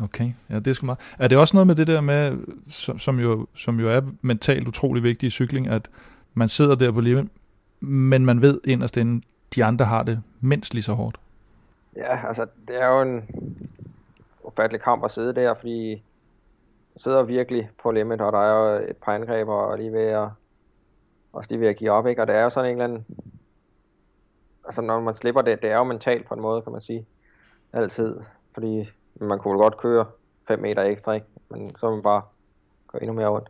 Okay, ja, det er sgu meget. Er det også noget med det der med, som, som, jo, som jo er mentalt utrolig vigtigt i cykling, at man sidder der på livet, men man ved inderst inde, de andre har det mindst lige så hårdt. Ja, altså, det er jo en ufattelig kamp at sidde der, fordi jeg sidder virkelig på limit, og der er jo et par angreb, og lige ved at, også lige ved at give op, ikke? Og det er jo sådan en eller anden, altså når man slipper det, det er jo mentalt på en måde, kan man sige, altid, fordi man kunne godt køre 5 meter ekstra, ikke? Men så man bare gå endnu mere ondt.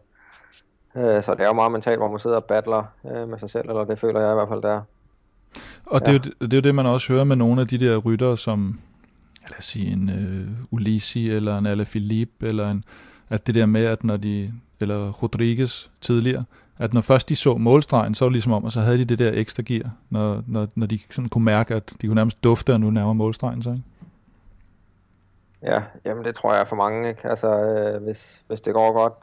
Øh, Så det er jo meget mentalt, hvor man sidder og battler øh, med sig selv, eller det føler jeg i hvert fald, der. Og det, er jo, det er jo det, man også hører med nogle af de der ryttere, som lad os sige en øh, Ulisi eller en Alaphilippe, eller en, at det der med, at når de, eller Rodriguez tidligere, at når først de så målstregen, så var det ligesom om, og så havde de det der ekstra gear, når, når, når de sådan kunne mærke, at de kunne nærmest dufte, og nu nærmer målstregen sig. Ikke? Ja, jamen det tror jeg er for mange, ikke? Altså, øh, hvis, hvis det går godt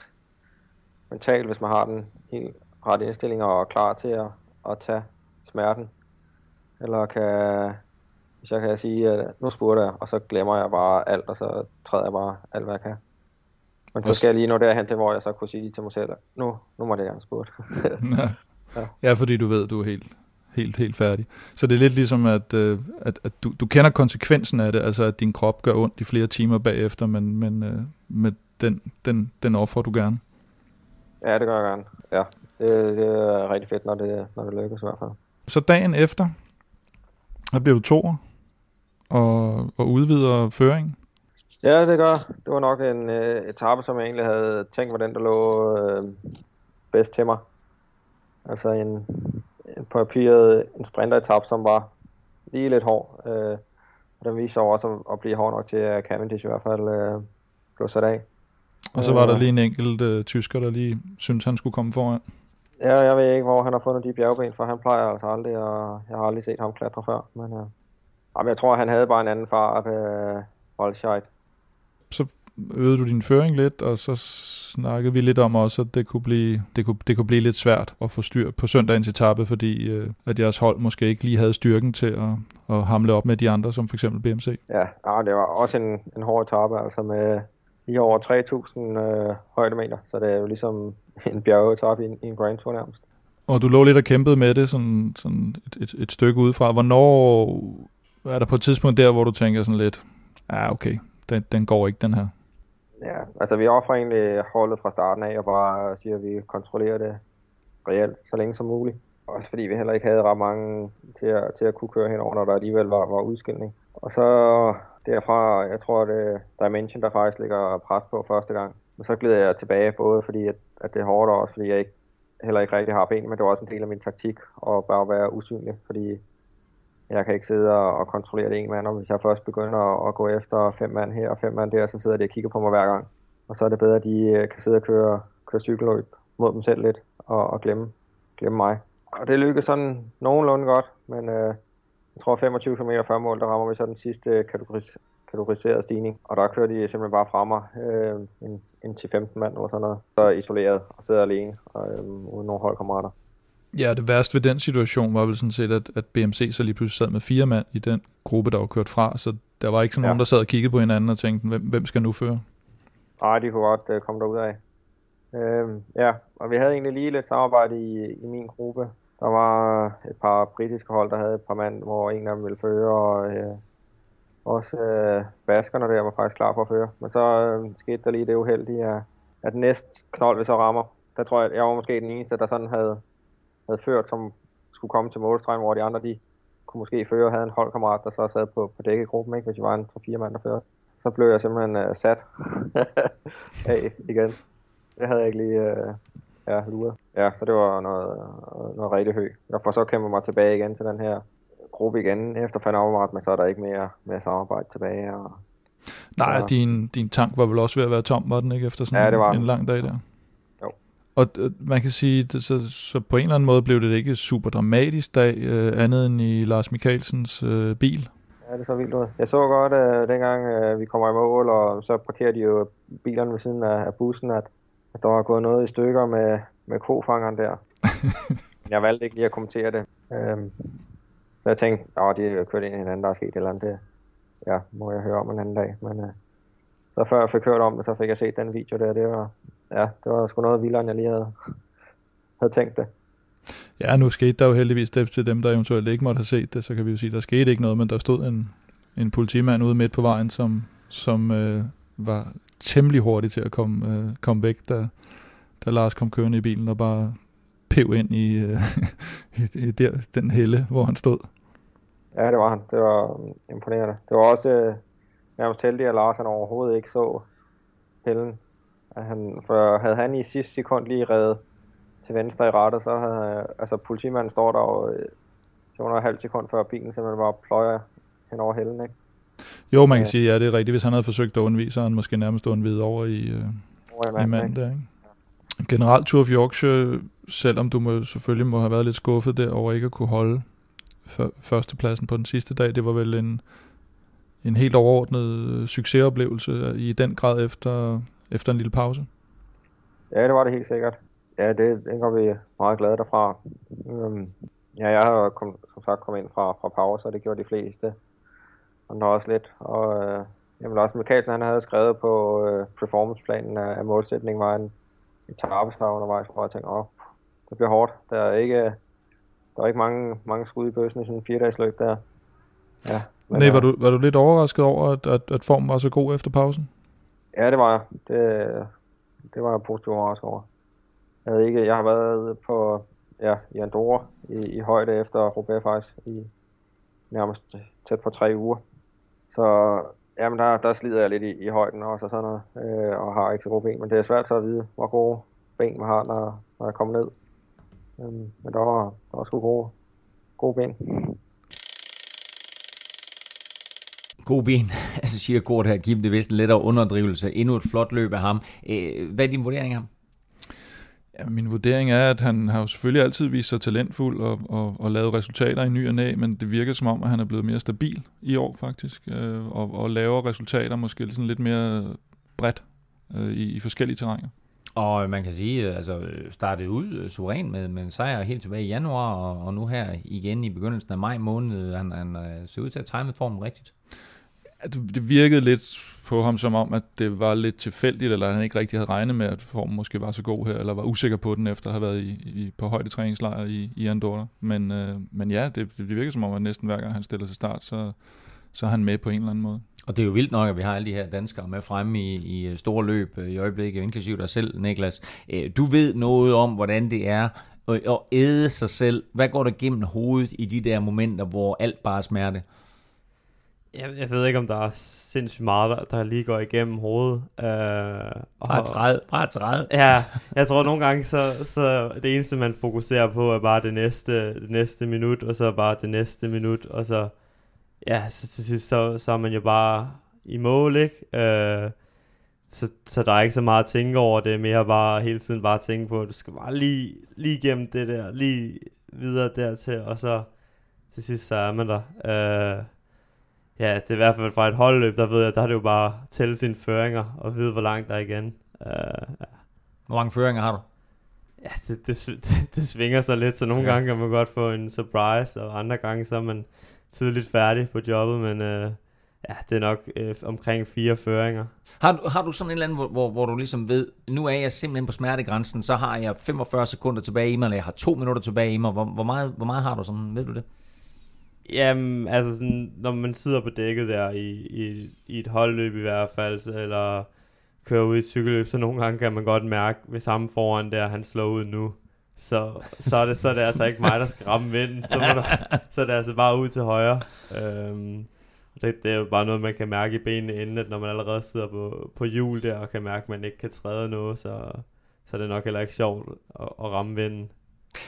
mentalt, hvis man har den helt rette indstilling og er klar til at, at tage smerten, eller kan, jeg kan sige, at nu spurgte jeg, og så glemmer jeg bare alt, og så træder jeg bare alt, hvad jeg kan. Men så skal jeg lige nå derhen til, hvor jeg så kunne sige til mig selv, nu, nu må det gerne spurgte. Ja. ja, fordi du ved, du er helt, helt, helt færdig. Så det er lidt ligesom, at, øh, at, at du, du kender konsekvensen af det, altså at din krop gør ondt i flere timer bagefter, men, men øh, med den, den, den offrer du gerne. ja, det gør jeg gerne. Ja, det, det er rigtig fedt, når det, når det lykkes i hvert fald. Så dagen efter, der bliver du toer og, og udvider føringen. Ja, det gør. Det var nok en øh, etape, som jeg egentlig havde tænkt var den, der lå øh, bedst til mig. Altså en, en på papiret en sprinteretape, som var lige lidt hård. Øh, og den viste sig også at, at blive hård nok til, at Cavendish i hvert fald øh, blev sat af. Og så var der Øh. lige en enkelt øh, tysker, der lige syntes, han skulle komme foran. Ja, jeg ved ikke, hvor han har fundet de bjergben, for han plejer altså aldrig, og jeg har aldrig set ham klatre før. Men, øh, jamen, jeg tror, han havde bare en anden fart, øh, Holscheid. Så øvede du din føring lidt, og så snakkede vi lidt om også, at det kunne blive, det kunne, det kunne blive lidt svært at få styr på søndagens etape, fordi øh, at jeres hold måske ikke lige havde styrken til at, at hamle op med de andre, som for eksempel BMC. Ja, ja det var også en, en hård etape, altså med lige over 3.000 øh, højdemeter, så det er jo ligesom en bjergetape i, en- i en Grand Tour nærmest. Og du lå lidt og kæmpede med det sådan, sådan et, et, et stykke udefra. Hvornår er der på et tidspunkt der, hvor du tænker sådan lidt, ja okay, den, den går ikke den her. Ja, altså vi offrer egentlig holdet fra starten af, og bare siger, at vi kontrollerer det reelt så længe som muligt. Også fordi vi heller ikke havde ret mange til at, til at kunne køre henover, når der alligevel var, var udskilning. Og så derfra, jeg tror, det er øh, Dimension, der faktisk ligger pres på første gang. Men så glider jeg tilbage, både fordi at, at det er hårdt, og også fordi jeg ikke, heller ikke rigtig har ben, men det var også en del af min taktik, at bare være usynlig, fordi jeg kan ikke sidde og, kontrollere det en mand, og hvis jeg først begynder at, gå efter fem mand her og fem mand der, så sidder de og kigger på mig hver gang. Og så er det bedre, at de øh, kan sidde og køre, køre cykelløb mod dem selv lidt, og, og glemme, glemme mig. Og det lykkedes sådan nogenlunde godt, men øh, jeg tror 25 km før mål, der rammer vi så den sidste kategoris, kategoriserede stigning. Og der kører de simpelthen bare fra mig, øh, en, en 10-15 mand eller sådan noget. Så isoleret og sidder alene, og, øh, uden nogen holdkammerater. Ja, det værste ved den situation var vel sådan set, at, at BMC så lige pludselig sad med fire mand i den gruppe, der var kørt fra, så der var ikke sådan Ja. nogen, der sad og kiggede på hinanden og tænkte, hvem, hvem skal nu føre? Nej, de kunne godt øh, komme derud af. Øhm, ja, og vi havde egentlig lige lidt samarbejde i, i min gruppe. Der var et par britiske hold, der havde et par mand, hvor en af dem ville føre, og øh, også øh, baskerne der var faktisk klar for at føre. Men så øh, skete der lige det uheldige, at, at næst knold vi så rammer. Der tror jeg, jeg var måske den eneste, der sådan havde, havde ført, som skulle komme til målstregen, hvor de andre de kunne måske føre og havde en holdkammerat, der så sad på, på dække gruppen, ikke, hvis vi var en 3-4 mand, der førte. Så blev jeg simpelthen uh, sat af igen. Det havde jeg ikke lige uh, ja, luret. Ja, så det var noget, noget rigtig høj. Jeg får så kæmpe mig tilbage igen til den her gruppe igen efter Van men så er der ikke mere, mere samarbejde tilbage. Og, Nej, ja. din, din tank var vel også ved at være tom, var den ikke, efter sådan ja, det var. en, en lang dag der? Og man kan sige, det, så, så på en eller anden måde blev det ikke super dramatisk dag, øh, andet end i Lars Mikkelsens øh, bil. Ja, det så vildt ud. Jeg så godt, øh, dengang øh, vi kommer i mål, og så parkerer de jo bilerne ved siden af, af bussen, at, at der var gået noget i stykker med, med kofangeren der. jeg valgte ikke lige at kommentere det. Øhm, så jeg tænkte, at de er kørt ind i hinanden, der er sket et eller andet. Det ja, må jeg høre om en anden dag. Men øh, så før jeg fik hørt om det, så fik jeg set den video der. Det var, ja, det var sgu noget vildere, end jeg lige havde, havde tænkt det. Ja, nu skete der jo heldigvis det til dem, der eventuelt ikke måtte have set det, så kan vi jo sige, der skete ikke noget, men der stod en, en politimand ude midt på vejen, som, som øh, var temmelig hurtig til at komme, øh, komme væk, da, da Lars kom kørende i bilen og bare pev ind i, øh, i der, den helle, hvor han stod. Ja, det var han. Det var imponerende. Det var også øh, nærmest heldig, at Lars han overhovedet ikke så hellen. At han, for havde han i sidste sekund lige reddet til venstre i rettet, så havde altså politimanden står der og øh, under et halvt sekund før bilen simpelthen bare pløjer hen over hellen, ikke? Jo, man kan ja. sige, ja, det er rigtigt. Hvis han havde forsøgt at undvige, så han måske nærmest undvidet over i, øh, over i, manden, i der, ikke? Generelt Tour of Yorkshire, selvom du må, selvfølgelig må have været lidt skuffet der over ikke at kunne holde førstepladsen på den sidste dag, det var vel en, en helt overordnet succesoplevelse i den grad efter, efter en lille pause. Ja, det var det helt sikkert. Ja, det, det går vi meget glade derfra. Um, ja, jeg har kom, som sagt kommet ind fra, fra pause, og det gjorde de fleste. Og også lidt. Og øh, jamen, Lars Mikkelsen, han havde skrevet på øh, performanceplanen, at, at målsætningen var en etappesvar undervejs, hvor jeg tænkte, åh, det bliver hårdt. Der er ikke, der er ikke mange, mange skud i bøssen i sådan en fire løb der. Ja, Nej, var du, var du lidt overrasket over, at, at, at formen var så god efter pausen? Ja, det var jeg. Det, det var jeg positivt overrasket over. Jeg, havde ikke, jeg har været på ja, i Andorra i, i højde efter Robert faktisk i nærmest tæt på tre uger. Så jamen, der, der slider jeg lidt i, i højden også og sådan noget, øh, og har ikke så gode ben, men det er svært så at vide, hvor gode ben man har, når, når jeg kommer ned. Øhm, men der var, der var sgu gode, gode ben. God ben, altså siger Gort her, Kim, det vist en lettere underdrivelse. Endnu et flot løb af ham. Hvad er din vurdering af ham? Ja, min vurdering er, at han har jo selvfølgelig altid vist sig talentfuld og, og, og lavet resultater i ny og næ, men det virker som om, at han er blevet mere stabil i år faktisk, øh, og, og laver resultater måske sådan lidt mere bredt øh, i, i forskellige terrænger. Og man kan sige, altså startede ud øh, suveræn med, med en sejr helt tilbage i januar, og, og nu her igen i begyndelsen af maj måned, han, han øh, ser ud til at time formen rigtigt. Det virkede lidt på ham som om, at det var lidt tilfældigt, eller han ikke rigtig havde regnet med, at formen måske var så god her, eller var usikker på den, efter at have været i, i, på højdetræningslejr i, i Andorra. Men, øh, men ja, det, det virker som om, at næsten hver gang han stiller sig start, så, så er han med på en eller anden måde. Og det er jo vildt nok, at vi har alle de her danskere med fremme i, i øh, store løb øh, i øjeblikket, inklusive dig selv, Niklas. Øh, du ved noget om, hvordan det er at æde sig selv. Hvad går der gennem hovedet i de der momenter, hvor alt bare er smerte? Jeg, jeg ved ikke, om der er sindssygt meget, der, der lige går igennem hovedet. Uh, bare træd, bare træd. Ja, jeg tror nogle gange, så, så det eneste, man fokuserer på, er bare det næste, det næste minut, og så bare det næste minut, og så, ja, så til sidst, så, så er man jo bare i mål, ikke? Uh, så, så der er ikke så meget at tænke over det, mere bare hele tiden bare tænke på, at du skal bare lige, lige igennem det der, lige videre dertil, og så til sidst, så er man der. Uh, ja, det er i hvert fald fra et holdløb, der ved jeg, der er det jo bare tælle sine føringer og vide, hvor langt der er igen. Uh, ja. Hvor mange føringer har du? Ja, det, det, det, det svinger så lidt, så nogle ja. gange kan man godt få en surprise, og andre gange så er man tidligt færdig på jobbet, men uh, ja, det er nok uh, omkring fire føringer. Har du, har du sådan en eller anden, hvor, hvor, hvor du ligesom ved, nu er jeg simpelthen på smertegrænsen, så har jeg 45 sekunder tilbage i mig, eller jeg har to minutter tilbage i mig. Hvor, hvor, meget, hvor meget har du sådan, ved du det? Jamen, altså sådan, når man sidder på dækket der i, i, i et holdløb i hvert fald, så- eller kører ud i cykelløb, så nogle gange kan man godt mærke, hvis ham foran der, han slår ud nu, så, så, er det, så er det altså ikke mig, der skal ramme vinden, så, må der, så er det altså bare ud til højre. Øhm, det, det er jo bare noget, man kan mærke i benene inden, at når man allerede sidder på, på hjul der, og kan mærke, at man ikke kan træde noget, så, så er det nok heller ikke sjovt at, at ramme vinden.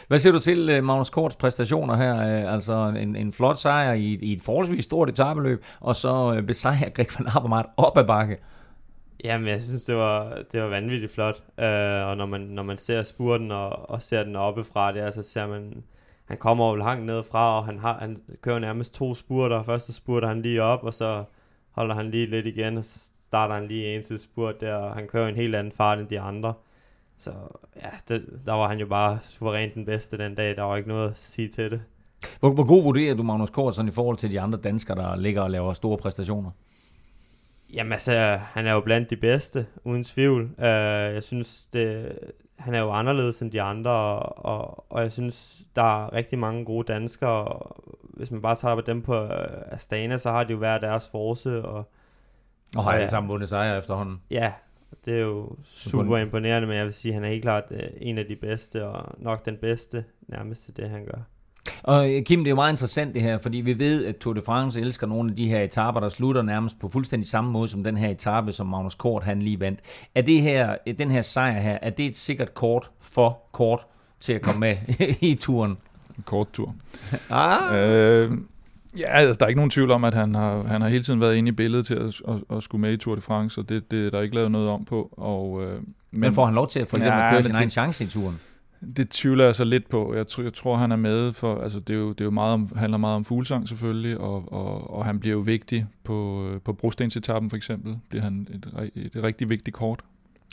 Hvad siger du til øh, Magnus Korts præstationer her? Øh, altså en, en flot sejr i, i et forholdsvis stort etabeløb, og så øh, besejrer Greg van Avermaet op ad bakke. Jamen, jeg synes, det var, det var vanvittigt flot. Uh, og når man, når man ser spurten og, og ser den oppefra der, så ser man, han kommer jo langt ned fra, og han, har, han kører nærmest to spurter. Første spurter han lige op, og så holder han lige lidt igen, og så starter han lige en til spurt der, og han kører en helt anden fart end de andre. Så ja, det, der var han jo bare suverænt den bedste den dag. Der var ikke noget at sige til det. Hvor, hvor god vurderer du Magnus Kort sådan i forhold til de andre danskere, der ligger og laver store præstationer? Jamen altså, han er jo blandt de bedste, uden tvivl. Uh, jeg synes, det, han er jo anderledes end de andre, og, og, og jeg synes, der er rigtig mange gode danskere. og Hvis man bare tager dem på uh, Astana, så har de jo hver deres force, og Og har Ja. alle sammen vundet sejre efterhånden. ja, det er jo super imponerende, men jeg vil sige, at han er helt klart uh, en af de bedste, og nok den bedste nærmest til det, han gør. Og øh, Kim, det er jo meget interessant det her, fordi vi ved, at Tour de France elsker nogle af de her etaper, der slutter nærmest på fuldstændig samme måde som den her etape, som Magnus Kort han lige vandt. Er det her, den her sejr her, er det et sikkert kort for kort til at komme med i turen? En kort tur. Ah. Øh, ja, altså, der er ikke nogen tvivl om, at han har, han har hele tiden været inde i billedet til at, at, at skulle med i Tour de France, og det, det er der ikke lavet noget om på. Og, øh, men, Men får han lov til at, eksempel, Ja, at køre sin det- egen chance i turen? Det tvivler jeg så lidt på. Jeg, tror, jeg tror, han er med for, altså det, er jo, det er jo meget om, handler meget om fuglsang selvfølgelig, og, og, og han bliver jo vigtig på, øh, på brostensetappen for eksempel. Bliver han et, ri- et rigtig vigtigt kort.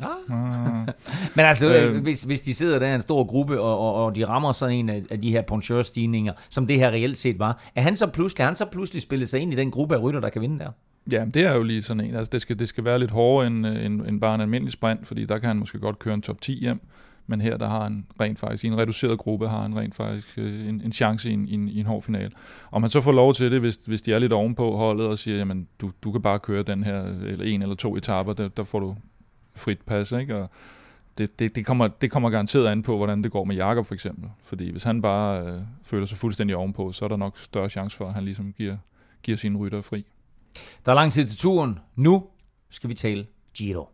Ah. Men altså, øh, hvis, hvis de sidder der i en stor gruppe, og, og, og de rammer sådan en af, af de her poncheur-stigninger, som det her reelt set var, er han så pludselig, han så pludselig spillet sig ind i den gruppe af rytter, der kan vinde der? Ja, det er jo lige sådan en. Altså, det, skal, det skal være lidt hårdere end, øh, end, end bare en almindelig sprint, fordi der kan han måske godt køre en top 10 hjem. Men her der har han rent faktisk, i en reduceret gruppe, har han rent faktisk øh, en, en chance i en, i, en, i en hård finale. Om han så får lov til det, hvis, hvis de er lidt ovenpå holdet og siger, jamen du, du kan bare køre den her, eller en eller to etaper, der, der får du frit pas, ikke? Og det, det, det, kommer, det kommer garanteret an på, hvordan det går med Jakob for eksempel. Fordi hvis han bare øh, føler sig fuldstændig ovenpå, så er der nok større chance for, at han ligesom giver, giver sine rytter fri. Der er lang tid til turen. Nu skal vi tale Giro.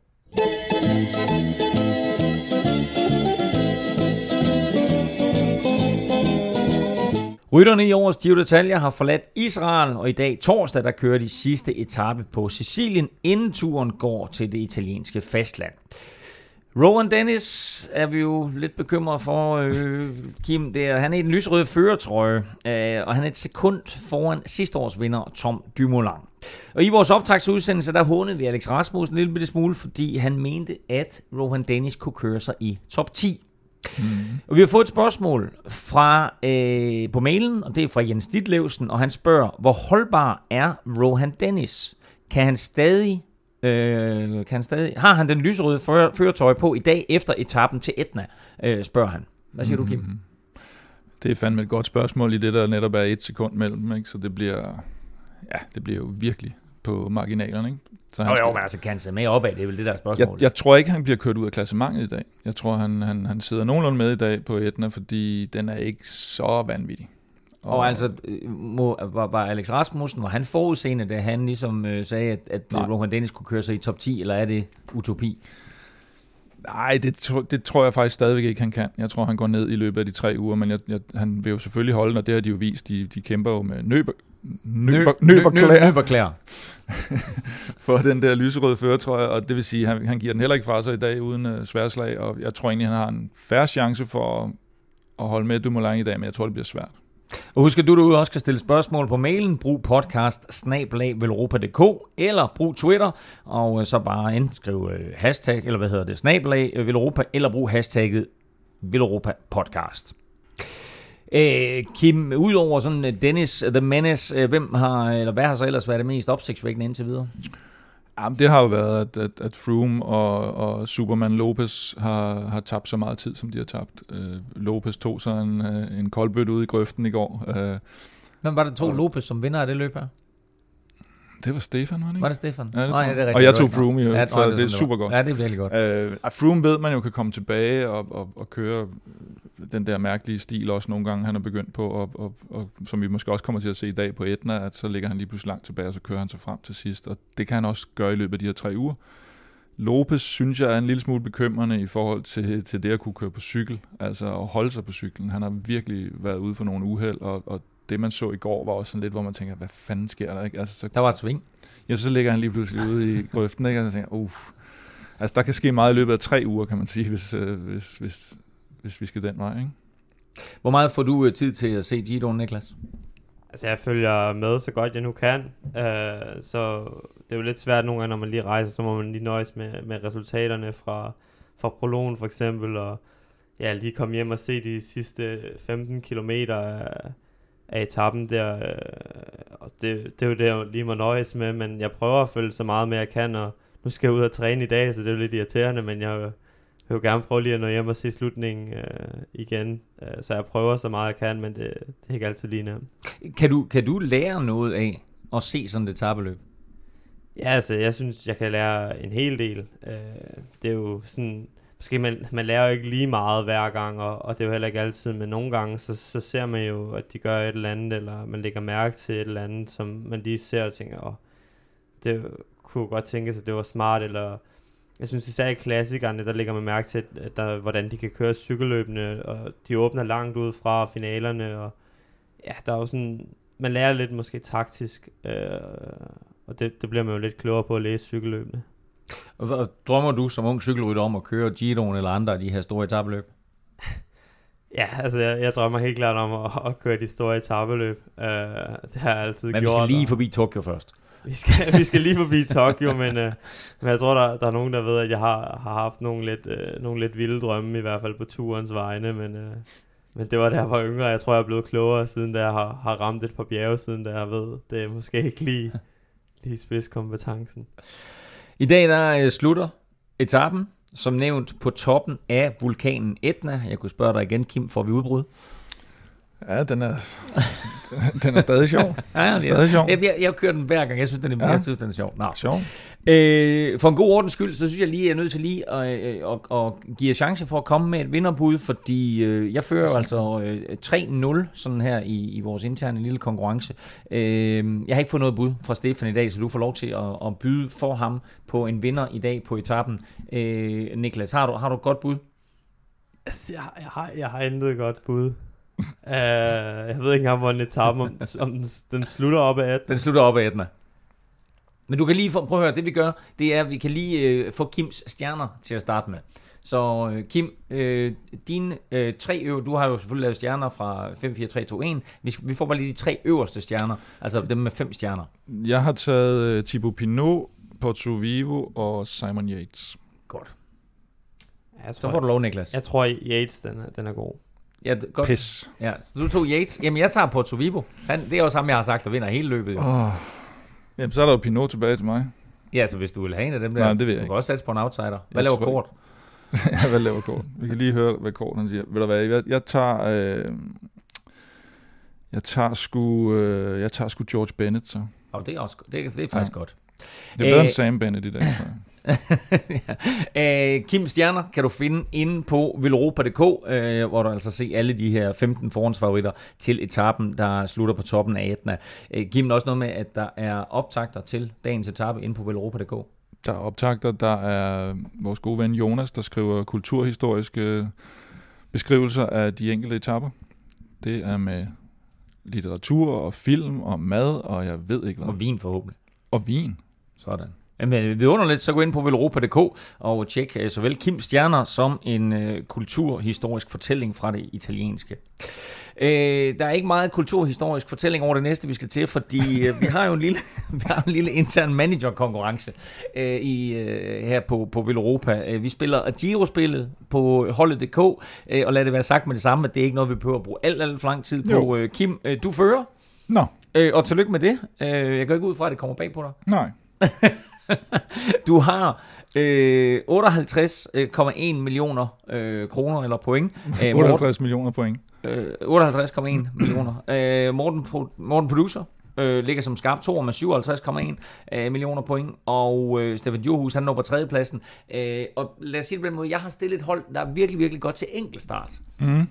Rytterne i årets Giro d'Italia har forladt Israel, og i dag torsdag, der kører de sidste etape på Sicilien, inden turen går til det italienske fastland. Rowan Dennis er vi jo lidt bekymret for, øh, Kim. der. han er i den lysrøde føretrøje, øh, og han er et sekund foran sidste års vinder, Tom Dumoulin. Og i vores optagsudsendelse, der hånede vi Alex Rasmussen en lille bitte smule, fordi han mente, at Rowan Dennis kunne køre sig i top 10. Mm. Og vi har fået et spørgsmål fra øh, på mailen, og det er fra Jens Ditlevsen, og han spørger, hvor holdbar er Rohan Dennis? Kan han stadig, øh, kan han stadig har han den lyserøde før, føretøj på i dag efter etappen til Etna, øh, spørger han. Hvad siger mm. du, Kim? Mm-hmm. Det er fandme et godt spørgsmål i det, der netop er et sekund mellem, ikke? så det bliver, ja, det bliver jo virkelig på marginalerne. Ikke? Så Jo, jo, men altså kan han se med opad, det er vel det der jeg, spørgsmål. jeg tror ikke, han bliver kørt ud af klassementet i dag. Jeg tror, han, han, han sidder nogenlunde med i dag på Etna, fordi den er ikke så vanvittig. Og altså, øh, må, var, var Alex Rasmussen, var han forudseende, da han ligesom øh, sagde, at, at Nej. Rohan Dennis kunne køre sig i top 10, eller er det utopi? Nej, det, tro- det tror jeg faktisk stadigvæk ikke, han kan. Jeg tror, han går ned i løbet af de tre uger, men jeg, jeg, han vil jo selvfølgelig holde, og det har de jo vist. De, de kæmper jo med nøberklæder Nøberklær. for den der lyserøde føretrøje, og det vil sige, at han, han giver den heller ikke fra sig i dag uden uh, sværslag, og jeg tror egentlig, han har en færre chance for at, at holde med Dumoulin i dag, men jeg tror, det bliver svært. Og husk, at du derude også kan stille spørgsmål på mailen. Brug podcast eller brug Twitter, og øh, så bare enten skriv øh, hashtag, eller hvad hedder det, snabelag øh, Velropa, eller brug hashtagget Velropa podcast. Øh, Kim, udover sådan øh, Dennis The Menace, øh, hvem har, eller hvad har så ellers været det mest opsigtsvækkende indtil videre? Jamen, det har jo været, at, at, at Froome og, og Superman Lopez har, har tabt så meget tid, som de har tabt. Uh, Lopez tog så en, øh, en koldbøtte ude i grøften i går, uh, Hvem var det to Lopez som vinder af det løb her? Det var Stefan, var det ikke? Var det Stefan? Ja, det Nå, tror jeg. er Og jeg det tog Froome, jo, Ja, så nå, det er super godt. Ja, det er virkelig godt. Øh, Froome ved man jo kan komme tilbage og, og, og køre den der mærkelige stil også nogle gange, han er begyndt på, og, og, og, som vi måske også kommer til at se i dag på Etna, at så ligger han lige pludselig langt tilbage, og så kører han sig frem til sidst, og det kan han også gøre i løbet af de her tre uger. Lopez synes jeg er en lille smule bekymrende i forhold til, til det at kunne køre på cykel, altså at holde sig på cyklen. Han har virkelig været ude for nogle uheld, og, og det man så i går var også sådan lidt, hvor man tænker, hvad fanden sker der? Ikke? Altså, så, Der var et sving. ja, så ligger han lige pludselig ude i grøften, ikke? og så tænker jeg, uff. Altså der kan ske meget i løbet af tre uger, kan man sige, hvis, øh, hvis, hvis, hvis vi skal den vej. Ikke? Hvor meget får du øh, tid til at se Giroen, Niklas? Altså, jeg følger med så godt jeg nu kan, uh, så det er jo lidt svært nogle gange, når man lige rejser, så må man lige nøjes med, med resultaterne fra, fra prologen for eksempel, og ja, lige komme hjem og se de sidste 15 kilometer af, af etappen der, uh, og det, det er jo det, jeg lige må nøjes med, men jeg prøver at følge så meget med jeg kan, og nu skal jeg ud og træne i dag, så det er jo lidt irriterende, men jeg vil jo gerne prøve lige at nå hjem og se slutningen uh, igen, uh, så jeg prøver så meget jeg kan, men det, det er ikke altid lige nemt. Kan du, kan du lære noget af at se sådan et etappeløb? Ja, altså, jeg synes, jeg kan lære en hel del. Øh, det er jo sådan, måske man, man lærer jo ikke lige meget hver gang, og, og det er jo heller ikke altid, men nogle gange, så, så ser man jo, at de gør et eller andet, eller man lægger mærke til et eller andet, som man lige ser og tænker, åh, det kunne godt tænke sig, det var smart, eller jeg synes især i klassikerne, der lægger man mærke til, at der, hvordan de kan køre cykelløbene, og de åbner langt ud fra finalerne, og ja, der er jo sådan, man lærer lidt måske taktisk, øh, og det, det bliver man jo lidt klogere på at læse cykelløbene. Og drømmer du som ung cykelrytter om at køre Giroen eller andre af de her store etappeløb? Ja, altså jeg, jeg drømmer helt klart om at, at køre de store etabeløb. Uh, det har jeg altid Men vi gjort. skal lige forbi Tokyo først. vi, skal, vi skal lige forbi Tokyo, men, uh, men jeg tror, der, der er nogen, der ved, at jeg har, har haft nogle lidt, uh, nogle lidt vilde drømme, i hvert fald på turens vegne, men, uh, men det var da jeg var yngre. Jeg tror, jeg er blevet klogere, siden da jeg har, har ramt et par bjerge, siden da jeg ved, det er måske ikke lige, lige spidskompetencen. I dag der øh, slutter etappen, som nævnt på toppen af vulkanen Etna. Jeg kunne spørge dig igen, Kim, får vi udbrud? Ja, den er, den er stadig sjov. Ja, ja, Stadig sjov. Jeg, jeg, jeg kører den hver gang. Jeg synes, den er, Ja. jeg synes, den er sjov. Nå. Sjov. Øh, for en god ordens skyld, så synes jeg lige, jeg er nødt til lige at, øh, at, at give jer chance for at komme med et vinderbud, fordi øh, jeg fører jo altså øh, 3-0 sådan her i, i vores interne lille konkurrence. Øh, jeg har ikke fået noget bud fra Stefan i dag, så du får lov til at, at byde for ham på en vinder i dag på etappen. Øh, Niklas, har du, har du et godt bud? Altså, Jeg, jeg, har, jeg har intet godt bud. Uh, jeg ved ikke engang, hvor en etape, om, om den, den slutter op af 18. Den slutter op af Etna. Men du kan lige få, prøv at høre, det vi gør, det er, at vi kan lige øh, få Kims stjerner til at starte med. Så øh, Kim, øh, dine øh, tre øver, du har jo selvfølgelig lavet stjerner fra 5, 4, 3, 2, 1. Vi, skal- vi får bare lige de tre øverste stjerner, altså dem med fem stjerner. Jeg har taget uh, Thibaut Pinot, Porto Vivo og Simon Yates. Godt. Jeg Så tror, får du lov, Niklas. jeg tror Yates, den er, den er god. Ja, godt. Pis. Ja, så du tog Yates. Jamen, jeg tager Porto Vivo. Han, det er også ham, jeg har sagt, der vinder hele løbet. Oh. Jamen, så er der jo Pinot tilbage til mig. Ja, altså hvis du vil have en af dem der. Nej, det vil jeg Du ikke. kan også satse på en outsider. Hvad Jeg laver kort? ja, hvad laver Kort? Vi kan lige høre, hvad Kort han siger. Ved du hvad, jeg, jeg tager... Øh, jeg tager sgu, øh, jeg tager sgu George Bennett, så. Og det er, også, det, er- det er faktisk Ja. godt. Det er bedre Øh, end Sam Bennett i dag, tror jeg. ja. øh, Kim Stjerner kan du finde inde på velropa.dk, øh, hvor du altså se alle de her 15 forhåndsfavoritter til etappen, der slutter på toppen af Etna. Øh, Kim, også noget med, at der er optagter til dagens etape inde på velropa.dk. Der er optagter, der er vores gode ven Jonas, der skriver kulturhistoriske beskrivelser af de enkelte etapper. Det er med litteratur og film og mad, og jeg ved ikke hvad. Og vin forhåbentlig. Og vin. Sådan. Jamen, vi under lidt, så gå ind på velropa.dk og tjek øh, såvel Kim Stjerner som en øh, kulturhistorisk fortælling fra det italienske. Øh, der er ikke meget kulturhistorisk fortælling over det næste, vi skal til, fordi øh, vi har jo en lille, vi har en lille intern manager-konkurrence øh, i, øh, her på, på Velropa. Øh, vi spiller Giro-spillet på holdet.dk, øh, og lad det være sagt med det samme, at det er ikke noget, vi behøver at bruge alt, alt for lang tid på. Jo. Øh, Kim, øh, du fører, Nå, øh, og tillykke med det. Øh, jeg går ikke ud fra, at det kommer bag på dig. nej. Du har øh, 58,1 millioner øh, kroner eller point. Øh, Morten, 58 millioner point. øh, 58,1 millioner. Øh, Morten, Morten Producer øh, ligger som skarp to med 57,1 øh, millioner point, og øh, Stefan Johus, han når på tredjepladsen. Øh, og lad os sige det på den måde, jeg har stillet et hold, der er virkelig, virkelig godt til enkeltstart. Mm.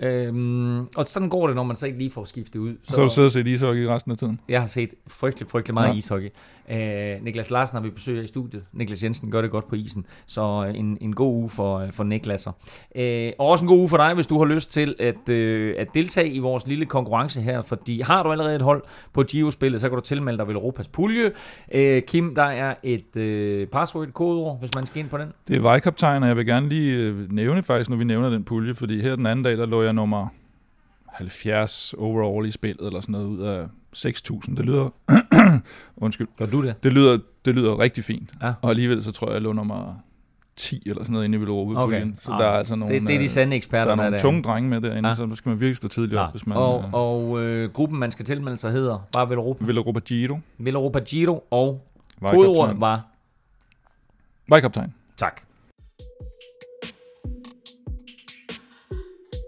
Øhm, og sådan går det, når man så ikke lige får skiftet ud. Så, så har du siddet og set ishockey resten af tiden. Jeg har set frygtelig, frygtelig meget. Ja. ishockey. Øh, Niklas Larsen har vi besøg i studiet. Niklas Jensen gør det godt på isen. Så øh, en, en god uge for, øh, for Niklasser. Øh, og også en god uge for dig, hvis du har lyst til at, øh, at deltage i vores lille konkurrence her. Fordi har du allerede et hold på Gio-spillet, så kan du tilmelde dig ved Europas pulje. Øh, Kim, der er et øh, password, et kodeord, hvis man skal ind på den. Det er vejkaptajn, og jeg vil gerne lige øh, nævne faktisk, når vi nævner den pulje, fordi her den anden dag, der lå jeg nummer 70 overall i spillet, eller sådan noget ud af 6.000. Det lyder... Undskyld. Gør du det? Det lyder, det lyder rigtig fint. Ja. Og alligevel så tror jeg, jeg lå nummer 10 eller sådan noget inde i Europa Okay. Så Ah, der er altså nogle, Det, det er de øh, sande der eksperter, er nogle der tunge drenge med derinde, Ja. ja. så der skal man virkelig stå tidligt op, Ja. hvis man og øh, og øh, gruppen, man skal tilmelde sig, hedder bare Villeuropa. vil Europa Giro. Villeuropa Giro, og kodeordet var Vejkaptajn. tak.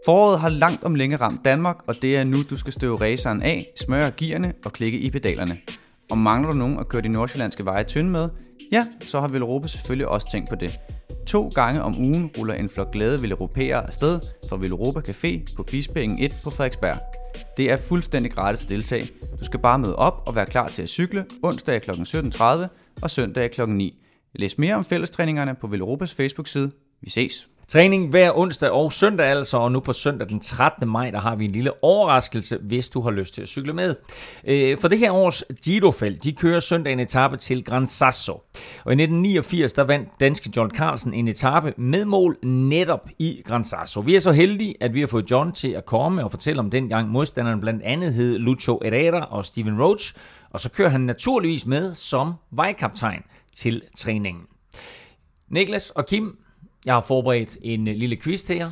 Foråret har langt om længe ramt Danmark, og det er nu, du skal støve raceren af, smøre gearne og klikke i pedalerne. Og mangler du nogen at køre de nordsjællandske veje tynde med? Ja, så har Villeuropa selvfølgelig også tænkt på det. To gange om ugen ruller en flok glade Villeuropæere afsted fra Villeuropa Café på Bispingen 1 på Frederiksberg. Det er fuldstændig gratis at deltage. Du skal bare møde op og være klar til at cykle onsdag kl. 17.30 og søndag kl. 9. Læs mere om fællestræningerne på Villeuropas Facebook-side. Vi ses! Træning hver onsdag og søndag altså, og nu på søndag den 13. maj, der har vi en lille overraskelse, hvis du har lyst til at cykle med. Øh, for det her års Gidofelt, de kører søndag en etape til Gran Sasso. Og i 1989, der vandt danske John Carlsen en etape med mål netop i Gran Sasso. Vi er så heldige, at vi har fået John til at komme og fortælle om dengang modstanderen blandt andet hed Lucho Herrera og Steven Roach, og så kører han naturligvis med som vejkaptajn til træningen. Niklas og Kim, jeg har forberedt en øh, lille quiz til jer.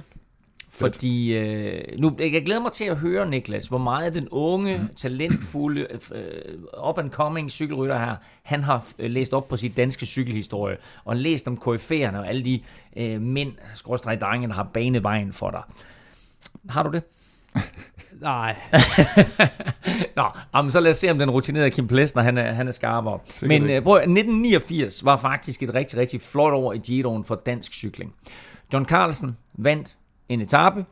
Fordi øh, nu, jeg glæder mig til at høre, Niklas, hvor meget den unge, talentfulde, øh, up-and-coming cykelrytter her, han har øh, læst op på sit danske cykelhistorie, og læst om KF'erne og alle de øh, mænd, skråstrej drenge, der har banet vejen for dig. Har du det? Nej. Nå, jamen, så lad os se, om den rutinerede Kim Plesner, han er, han er skarpere. Men ikke. øh, prøv, at- 1989 var faktisk et rigtig, rigtig flot år i Giroen for dansk cykling. John Carlsen vandt en etape,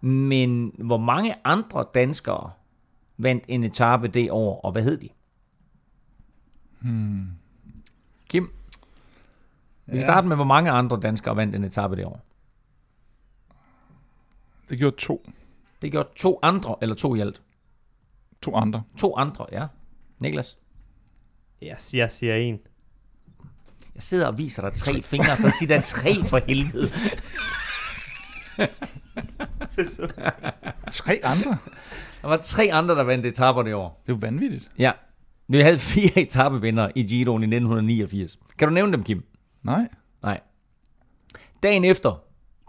men hvor mange andre danskere vandt en etape det år, og hvad hed de? Hmm. Kim? Vi kan starte med, hvor mange andre danskere vandt en etape det år. Det gjorde to. Det gjorde to andre, eller to i alt. To andre. To andre, ja. Niklas? Jeg siger, jeg siger en. Jeg sidder og viser dig tre fingre, så siger der tre for helvede. Tre andre? Der var tre andre, der vandt etaper det år. Det er jo vanvittigt. Ja. Vi havde fire etapevindere i Giroen i 1989. Kan du nævne dem, Kim? Nej. Nej. Dagen efter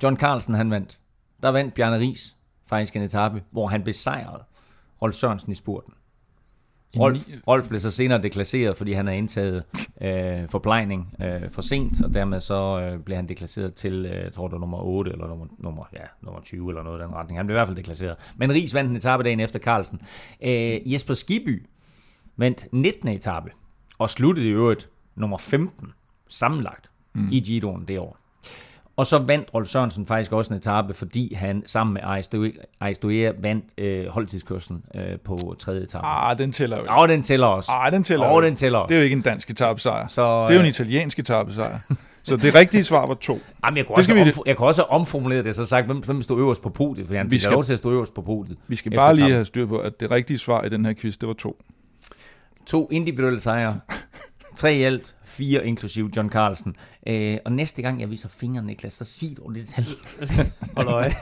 John Carlsen han vandt, der vandt Bjarne Ries faktisk en etape, hvor han besejrede Rolf Sørensen i spurten. Rolf, Rolf blev så senere deklasseret, fordi han havde indtaget øh, forplejning øh, for sent, og dermed så øh, blev han deklasseret til, øh, tror det var nummer 8, eller nummer, nummer, ja, nummer 20, eller noget i den retning. Han blev i hvert fald deklasseret. Men Ries vandt en etape dagen efter Carlsen. Øh, Jesper Skiby vandt 19. etape, og sluttede i øvrigt nummer 15 sammenlagt mm. i Giroen det år. Og så vandt Rolf Sørensen faktisk også en etape, fordi han sammen med Aris Doea vandt øh, holdtidskørslen øh, på tredje etape. Ah, den tæller jo. Og den tæller også. Ah, den tæller jo den tæller også. Det er jo ikke en dansk etabesejr. Så, Det er jo en øh, italiensk etabesejr. Så det rigtige svar var to. Jamen, jeg, kunne også vi- jeg kunne også have omformuleret det, så sagt, hvem, hvem stod øverst på podiet, for han Vi skal- lov til at stå øverst på podiet. Vi skal bare lige have styr på, at det rigtige svar i den her quiz, det var to. To individuelle sejre. Tre i alt, fire inklusiv John Carlsen. Øh, og næste gang jeg viser fingre, Niklas, så sig du det tal. Hold øje.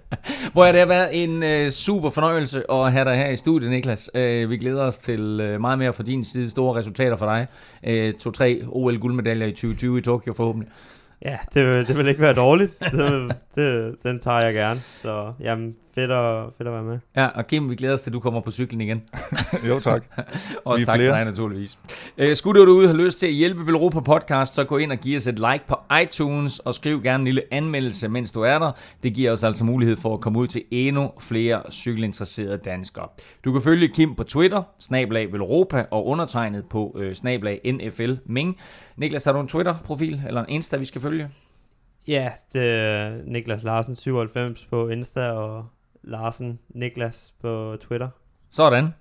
Hvor er det har været en øh, super fornøjelse at have dig her i studiet, Niklas. Øh, vi glæder os til øh, meget mere fra din side, store resultater for dig. Øh, To-tre OL-guldmedaljer i 2020 i Tokyo forhåbentlig. Ja, det, vil- det vil ikke være dårligt. Det, det, den tager jeg gerne. Så jamen, fedt at, fedt at være med. Ja, og Kim, vi glæder os til, at du kommer på cyklen igen. jo, tak. Også Vi tak til flere. dig naturligvis. Øh, skulle du derude have lyst til at hjælpe Velropa Podcast, så gå ind og giv os et like på iTunes, og skriv gerne en lille anmeldelse, mens du er der. Det giver os altså mulighed for at komme ud til endnu flere cykelinteresserede danskere. Du kan følge Kim på Twitter, snablag Velropa, og undertegnet på øh, snablag NFL Ming. Niklas, har du en Twitter-profil eller en Insta, vi skal følge? Ja, det er Niklas Larsen 97 på Insta og Larsen Niklas på Twitter. Sådan.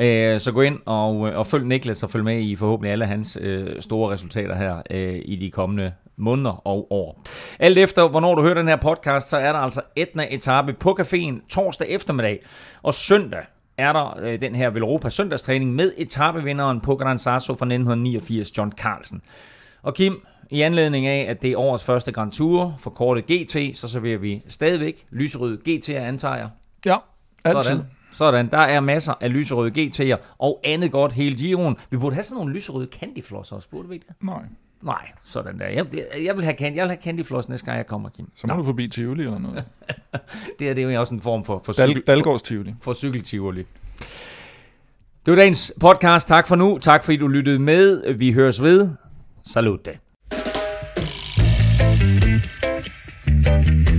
Øh, Så gå ind og, og følg Niklas og følg med i forhåbentlig alle hans øh, store resultater her øh, i de kommende måneder og år. Alt efter, hvornår du hører den her podcast, så er der altså Etna etape på caféen torsdag eftermiddag. Og søndag er der øh, den her Velropa søndagstræning med etapevinderen på Gran Sasso fra 1989, John Carlsen. Og Kim, i anledning af, at det er årets første Grand Tour for kortet GT, så serverer vi stadigvæk lyserøde GT'er, antager jeg. Ja, altid. Sådan. Sådan, der er masser af lyserøde GT'er og andet godt hele Giroen. Vi burde have sådan nogle lyserøde candyfloss også, burde vi ikke det? Nej, Nej, sådan der. Jeg, jeg, vil have, candy, jeg vil have candyfloss næste gang jeg kommer, Kim. så må du forbi Tivoli eller noget. Det, her, det er jo også en form for, for, Dal, cykel, Dalgårds Tivoli. for cykeltivoli. Det var dagens podcast. Tak for nu. Tak fordi du lyttede med. Vi høres ved. Salute. Bye.